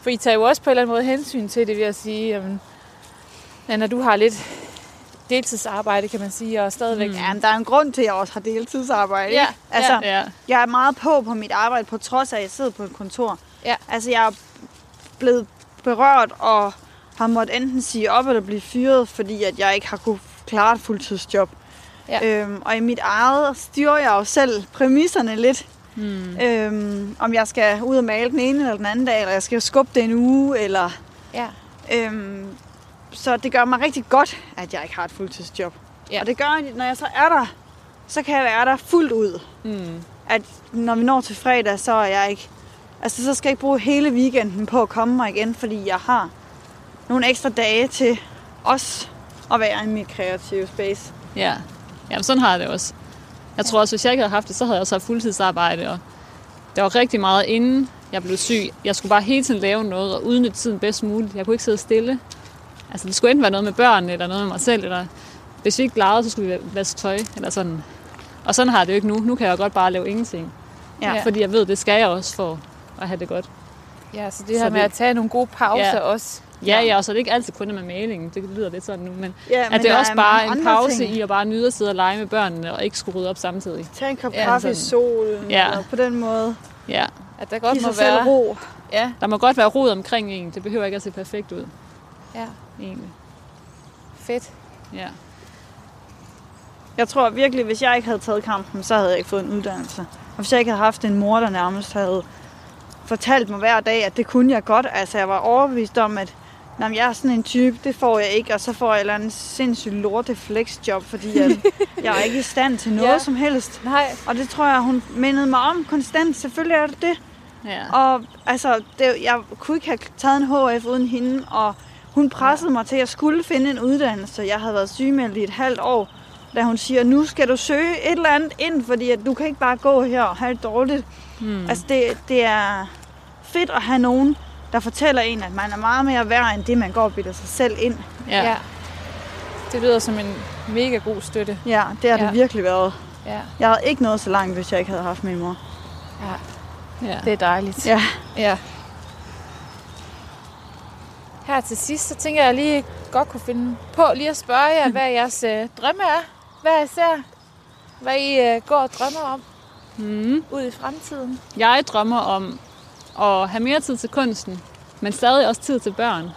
for I tager jo også på en eller anden måde hensyn til det ved at sige, jamen, når du har lidt deltidsarbejde, kan man sige, og stadigvæk... Mm. Ja, men der er en grund til, at jeg også har deltidsarbejde. Ja? Altså, Ja, jeg er meget på på mit arbejde, på trods af, at jeg sidder på et kontor. Ja. Altså, jeg er blevet berørt og har måttet enten sige op eller blive fyret, fordi at jeg ikke har kunne klare et fuldtidsjob. Ja. Øhm, og i mit eget styrer jeg jo selv præmisserne lidt. mm, Øhm, om jeg skal ud og male den ene eller den anden dag, eller jeg skal skubbe det en uge, eller... Ja. Øhm, så det gør mig rigtig godt, at jeg ikke har et fuldtidsjob. Ja. Og det gør, at når jeg så er der, så kan jeg være der fuldt ud. mm, At når vi når til fredag, så er jeg ikke... Altså, så skal jeg ikke bruge hele weekenden på at komme mig igen, fordi jeg har nogle ekstra dage til også at være i mit kreative space. ja. Jamen, sådan har jeg det også. Jeg tror også, hvis jeg ikke havde haft det, så havde jeg også haft fuldtidsarbejde. Og der var rigtig meget inden jeg blev syg. Jeg skulle bare hele tiden lave noget og udnytte tiden bedst muligt. Jeg kunne ikke sidde stille. Altså, det skulle enten være noget med børnene, eller noget med mig selv, eller hvis vi ikke legede, så skulle vi vaske tøj, eller sådan. Og sådan har jeg det jo ikke nu. Nu kan jeg jo godt bare lave ingenting. Ja. Fordi jeg ved, det skal jeg også for at have det godt. Ja, så det Så her med det- at tage nogle gode pauser Ja. også. Ja, ja, og så er det ikke altid kun er med malingen. Det lyder lidt sådan nu, men Ja, at det er også bare en pause ting. i at bare nyde at sidde og lege med børnene, og ikke skulle rydde op samtidig. Tag en kop Ja, kaffe i solen, Ja. eller på den måde. Ja, At der godt Giv må sig selv være... ro. Ja, der må godt være rod omkring en. Det behøver ikke at se perfekt ud, ja. egentlig. Fedt. Ja. Jeg tror virkelig, hvis jeg ikke havde taget kampen, så havde jeg ikke fået en uddannelse. Og hvis jeg ikke havde haft en mor, der nærmest havde fortalt mig hver dag, at det kunne jeg godt. Altså, jeg var overbevist om, at Nå, men jeg er sådan en type, det får jeg ikke, og så får jeg eller andet sindssygt lorte flexjob, fordi at jeg er ikke i stand til noget Ja. ja. som helst. Nej, Og det tror jeg, hun mindede mig om konstant. Selvfølgelig er det det. ja. Og altså, det, jeg kunne ikke have taget en HF uden hende, og hun pressede mig til, at jeg skulle finde en uddannelse. Jeg havde været sygemeldt i et halvt år, da hun siger, nu skal du søge et eller andet ind, fordi at du kan ikke bare gå her og have det dårligt. Hmm. Altså, det, det er fedt at have nogen, der fortæller en, at man er meget mere værd, end det, man går og bilder sig selv ind. ja. ja. Det lyder som en mega god støtte. Ja, det har Ja. det virkelig været. Ja, Jeg havde ikke nået så langt, hvis jeg ikke havde haft min mor. ja. ja. det er dejligt. Ja. ja. her til sidst, så tænker jeg lige godt kunne finde på lige at spørge jer, hvad jeres øh, drømme er. Hvad især, hvad I øh, går og drømmer om Mm. ud i fremtiden. Jeg drømmer om at have mere tid til kunsten, men stadig også tid til børn.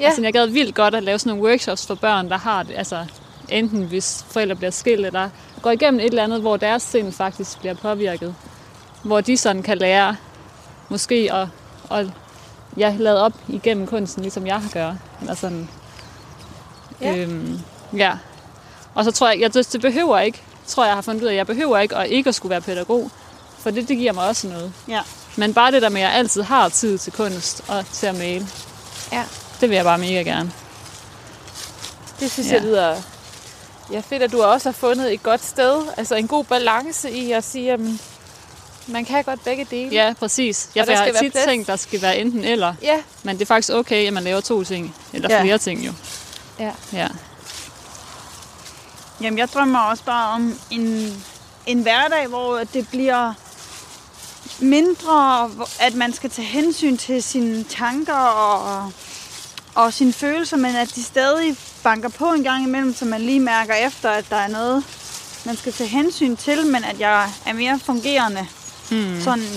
Ja. Altså, jeg gad vildt godt at lave sådan nogle workshops for børn, der har det, altså enten hvis forældre bliver skilt, eller går igennem et eller andet, hvor deres sind faktisk bliver påvirket. Hvor de sådan kan lære måske at, at ja, lade op igennem kunsten, ligesom jeg har gør. Eller sådan. Ja. Øhm, ja. Og så tror jeg, jeg det, behøver ikke, tror jeg har fundet ud af, jeg behøver ikke at ikke at skulle være pædagog. For det, det giver mig også noget. Ja. Men bare det der med, at jeg altid har tid til kunst og til at male, Ja. det vil jeg bare mega gerne. Det synes Ja. jeg lyder ja, fedt, at du også har fundet et godt sted. Altså en god balance i at sige, at man kan godt begge dele. Ja, præcis. Jeg Og har skal være tit plads. tænkt, der skal være enten eller. Ja. Men det er faktisk okay, at man laver to ting. Eller Ja. flere ting jo. Ja. Ja. Jamen, jeg drømmer også bare om en, en hverdag, hvor det bliver mindre, at man skal tage hensyn til sine tanker og, og sine følelser, men at de stadig banker på en gang imellem, så man lige mærker efter, at der er noget, man skal tage hensyn til, men at jeg er mere fungerende, Hmm. sådan,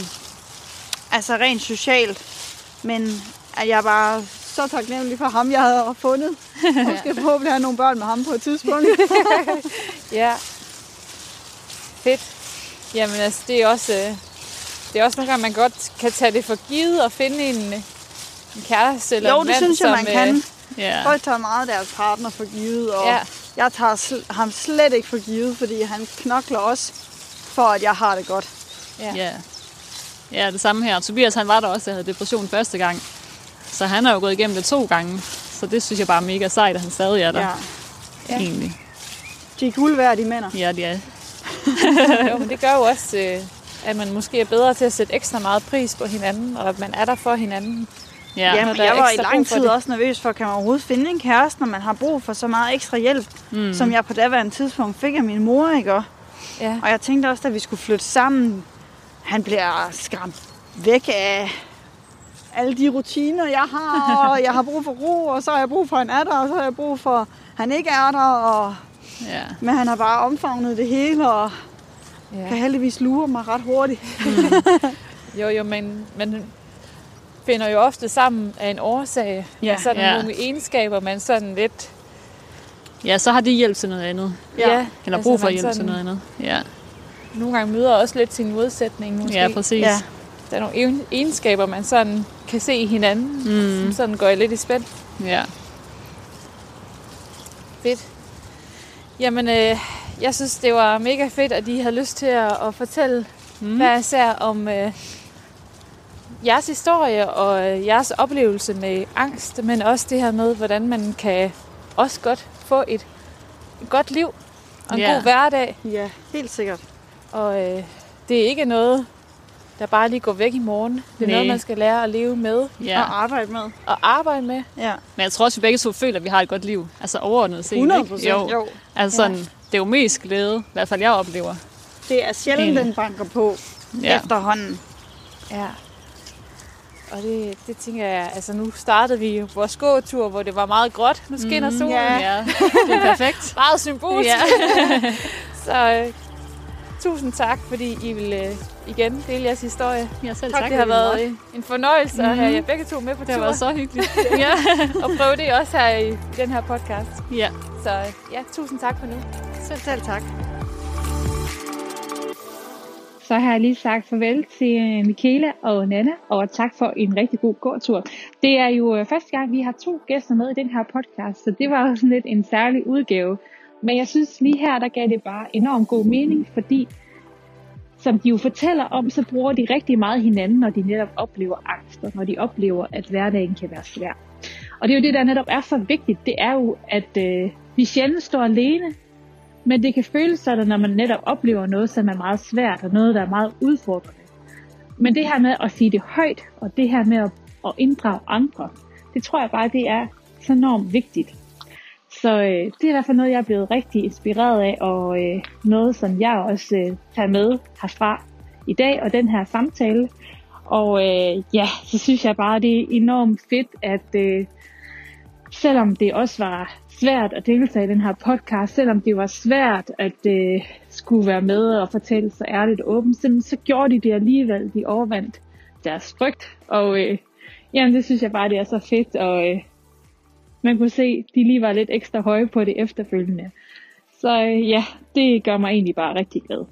altså rent socialt, men at jeg bare så taknemmelig for ham, jeg havde fundet. Og skal forhåbentlig have nogle børn med ham på et tidspunkt. Ja. Fedt. Jamen altså, det er også, øh, det er også nogle gange, man godt kan tage det for givet og finde en, en kæreste eller jo, en det mand, synes jeg, man som, kan. øh, Ja. Folk tager meget deres partner for givet, og ja. jeg tager sl- ham slet ikke for givet, fordi han knokler også for, at jeg har det godt. Ja. ja. Ja, det samme her. Tobias han var der også, der havde depression første gang. Så han har jo gået igennem det to gange. Så det synes jeg bare er mega sejt, at han stadig er der. Ja. Ja. Egentlig. De er guld værd, de mænd. Ja, det er. jo, men det gør jo også, øh, at man måske er bedre til at sætte ekstra meget pris på hinanden, og at man er der for hinanden. Ja. Ja, er jeg var i lang tid også nervøs for, kan man overhovedet finde en kæreste, når man har brug for så meget ekstra hjælp, mm. som jeg på daværende tidspunkt fik af min mor, ikke? Og- Ja. Og jeg tænkte også, da vi skulle flytte sammen, han bliver skræmt væk af alle de rutiner, jeg har, og jeg har brug for ro, og så har jeg brug for, at han er der, og så har jeg brug for, at han ikke er der, og, ja. men han har bare omfavnet det hele, og Ja. kan heldigvis lure mig ret hurtigt. Jo, jo, men man finder jo ofte sammen af en årsag. Ja. og sådan Ja. nogle egenskaber, man sådan lidt... Ja, så har de hjælp til noget andet. Ja. Eller brug for hjælp til sådan noget andet. Ja, Nogle gange møder også lidt sin modsætning måske. ja præcis. Ja. Der er nogle egen- egenskaber, man sådan kan se i hinanden, mm. som sådan går lidt i spænd. Ja. Fedt. Jamen, øh, jeg synes, det var mega fedt, at I havde lyst til at, at fortælle mm. hvad især om øh, jeres historie og øh, jeres oplevelse med angst, men også det her med, hvordan man kan også godt få et, et godt liv og en Ja. god hverdag. Ja, helt sikkert. Og øh, det er ikke noget, der bare lige går væk i morgen. Det er Nej. noget, man skal lære at leve med ja. Og arbejde med. og arbejde med. Ja, Men jeg tror også, vi begge to føler, at vi har et godt liv. Altså overordnet set. 100 ikke? procent. Jo. Jo. Altså sådan, det er jo mest glæde, i hvert fald jeg oplever. Det er sjældent, den banker på Ja. ja. efterhånden. Ja. Og det, det tænker jeg, altså nu startede vi vores gåtur, hvor det var meget gråt. Nu skinner mm, solen. ja. ja. Det er perfekt. Meget symbolsk. Ja. Så øh, tusind tak, fordi I vil øh, igen dele jeres historie. Ja, selv Tak, tak. det har været øh, en fornøjelse at have Mhm. jer begge to med på Det har tur. været så hyggeligt. ja. Og prøve det også her i den her podcast. ja. Så øh, ja, tusind tak for nu. Selv, selv tak. Så har jeg lige sagt farvel til øh, Michaela og Nana, og tak for en rigtig god gåtur. Det er jo øh, første gang, vi har to gæster med i den her podcast, så det var jo sådan lidt en særlig udgave. Men jeg synes lige her, der gav det bare enormt god mening, fordi som de jo fortæller om, så bruger de rigtig meget hinanden, når de netop oplever angst, og når de oplever, at hverdagen kan være svær. Og det er jo det, der netop er så vigtigt, det er jo, at øh, vi sjældent står alene, men det kan føles sådan, når man netop oplever noget, som er meget svært, og noget, der er meget udfordrende. Men det her med at sige det højt, og det her med at, at inddrage andre, det tror jeg bare, det er så enormt vigtigt. Så øh, det er i hvert fald noget, jeg er blevet rigtig inspireret af, og øh, noget, som jeg også øh, tager med herfra i dag, og den her samtale. Og øh, ja, så synes jeg bare, det er enormt fedt, at, øh, selvom det også var svært at deltage i den her podcast, selvom det var svært at øh, skulle være med og fortælle så ærligt og åbent, så, gjorde de det alligevel. De overvandt deres frygt, og øh, jamen, det synes jeg bare, det er så fedt, og øh, man kunne se, de lige var lidt ekstra høje på det efterfølgende. Så øh, ja, det gør mig egentlig bare rigtig glad.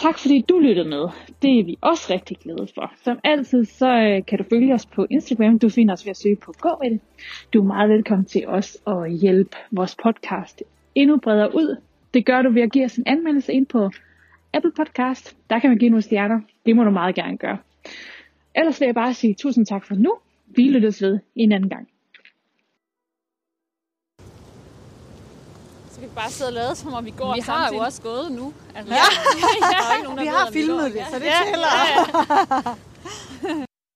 Tak fordi du lyttede med. Det er vi også rigtig glade for. Som altid, så øh, kan du følge os på Instagram. Du finder os ved at søge på Gå med det. Du er meget velkommen til os at hjælpe vores podcast endnu bredere ud. Det gør du ved at give os en anmeldelse ind på Apple Podcast. Der kan man give nogle stjerner. Det må du meget gerne gøre. Ellers vil jeg bare sige tusind tak for nu. Vi lyttes ved en anden gang. så kan vi bare sidde og lade, som om vi går Vi har samtidig. jo også gået nu. Altså, ja. ja. Der er ikke nogen, der vi har filmet det, så det ja. tæller. Ja, ja.